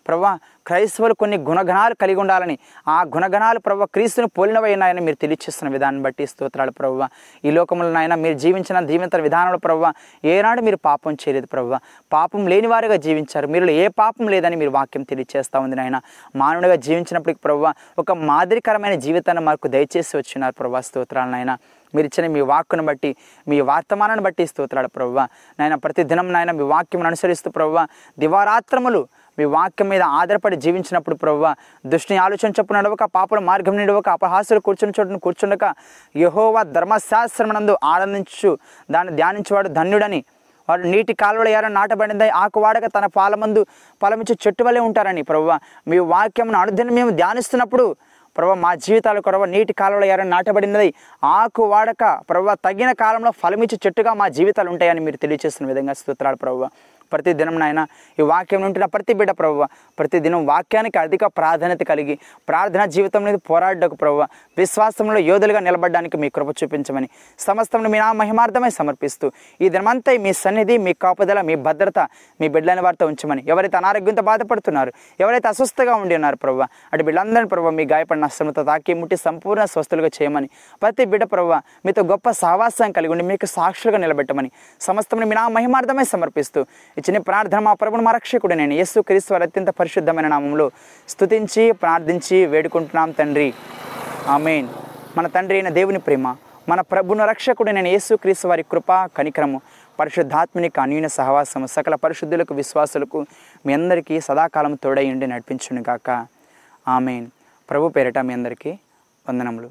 ప్రభా క్రైస్తవులు కొన్ని గుణగణాలు కలిగి ఉండాలని. ఆ గుణగణాలు ప్రభు క్రీస్తుని పోలినవైనాయని మీరు తెలియచేస్తున్న విధానం బట్టి స్తోత్రాలు ప్రభు ఈ లోకంలో నాయన మీరు జీవించిన జీవిత విధానంలో ప్రభు ఏనాడు మీరు పాపం చేయలేదు ప్రభు పాపం లేని వారుగా జీవించారు. మీరు ఏ పాపం లేదని మీరు వాక్యం తెలియచేస్తూ ఉంది నాయన. మానవుడిగా జీవించినప్పటికీ ప్రభు ఒక మాదిరికరమైన జీవితాన్ని మాకు దయచేసి వచ్చినారు ప్రభా స్తోత్రాలు నాయన. మీరు ఇచ్చిన మీ వాక్కును బట్టి మీ వర్తమానాన్ని బట్టి స్తోత్రాడు ప్రవ్వ. నాయన ప్రతి దినం నాయన మీ వాక్యం అనుసరిస్తూ ప్రవ్వ దివారాత్రములు మీ వాక్యం మీద ఆధారపడి జీవించినప్పుడు ప్రవ్వ దుష్టిని ఆలోచన చొప్పు నడవక పాపల మార్గం నడవక అపహాసులు కూర్చుని చోటును కూర్చుండక యహోవా ధర్మశాస్త్రమునందు ఆనందించు. దాన్ని ధ్యానించేవాడు ధన్యుడని. వాడు నీటి కాలువల ఎర నాటబడింది ఆకు వాడక తన పాలమందు ఫలమిచ్చే చెట్టు వలె ఉంటారని ప్రభువ మీ వాక్యమును అనుదిన మేము ధ్యానిస్తున్నప్పుడు ప్రభు మా జీవితాల కొరవ నీటి కాలంలో ఎవరైనా నాటబడినది ఆకు వాడక ప్రభు తగిన కాలంలో ఫలమిచ్చి చెట్టుగా మా జీవితాలు ఉంటాయని మీరు తెలియజేస్తున్న విధంగా స్తోత్రాలు ప్రభు ప్రతి దినం నాయన ఈ వాక్యం ఉంటున్న ప్రతి బిడ్డ ప్రభు ప్రతి దినం వాక్యానికి అధిక ప్రాధాన్యత కలిగి ప్రార్థన జీవితం అనేది పోరాడకు ప్రభు విశ్వాసంలో యోధులుగా నిలబడడానికి మీ కృప చూపించమని సమస్తంలో మీ నా మహిమార్థమై సమర్పిస్తూ ఈ దినమంతా మీ సన్నిధి మీ కాపుదల మీ భద్రత మీ బిడ్డలని వారితో ఉంచమని ఎవరైతే అనారోగ్యంతో బాధపడుతున్నారు ఎవరైతే అస్వస్థగా ఉండి ఉన్నారు ప్రభు అటు బిడ్డలందరినీ ప్రభు మీ గాయపడిన అశ్రమతో తాకి ముట్టి సంపూర్ణ స్వస్థలుగా చేయమని ప్రతి బిడ్డ ప్రభు మీతో గొప్ప సహవాసం కలిగి ఉండి మీకు సాక్షులుగా నిలబెట్టమని సమస్తం మీ నా మహిమార్థమై సమర్పిస్తూ ఇచ్చిన ప్రార్థన మా ప్రభుని మా రక్షకుడు నేను. యేసు క్రీస్తు వారి అత్యంత పరిశుద్ధమైన నామంలో స్తుతించి ప్రార్థించి వేడుకుంటున్నాం తండ్రి. ఆమెన్. మన తండ్రి అయిన దేవుని ప్రేమ మన ప్రభుని రక్షకుడు నేను యేసు క్రీస్తు వారి కృప కనికరము పరిశుద్ధాత్మనిక అన్యూన సహవాసము సకల పరిశుద్ధులకు విశ్వాసులకు మీ అందరికీ సదాకాలం తోడై ఉండి నడిపించును గాక ఆమెన్. ప్రభు పేరిట మీ అందరికీ వందనములు.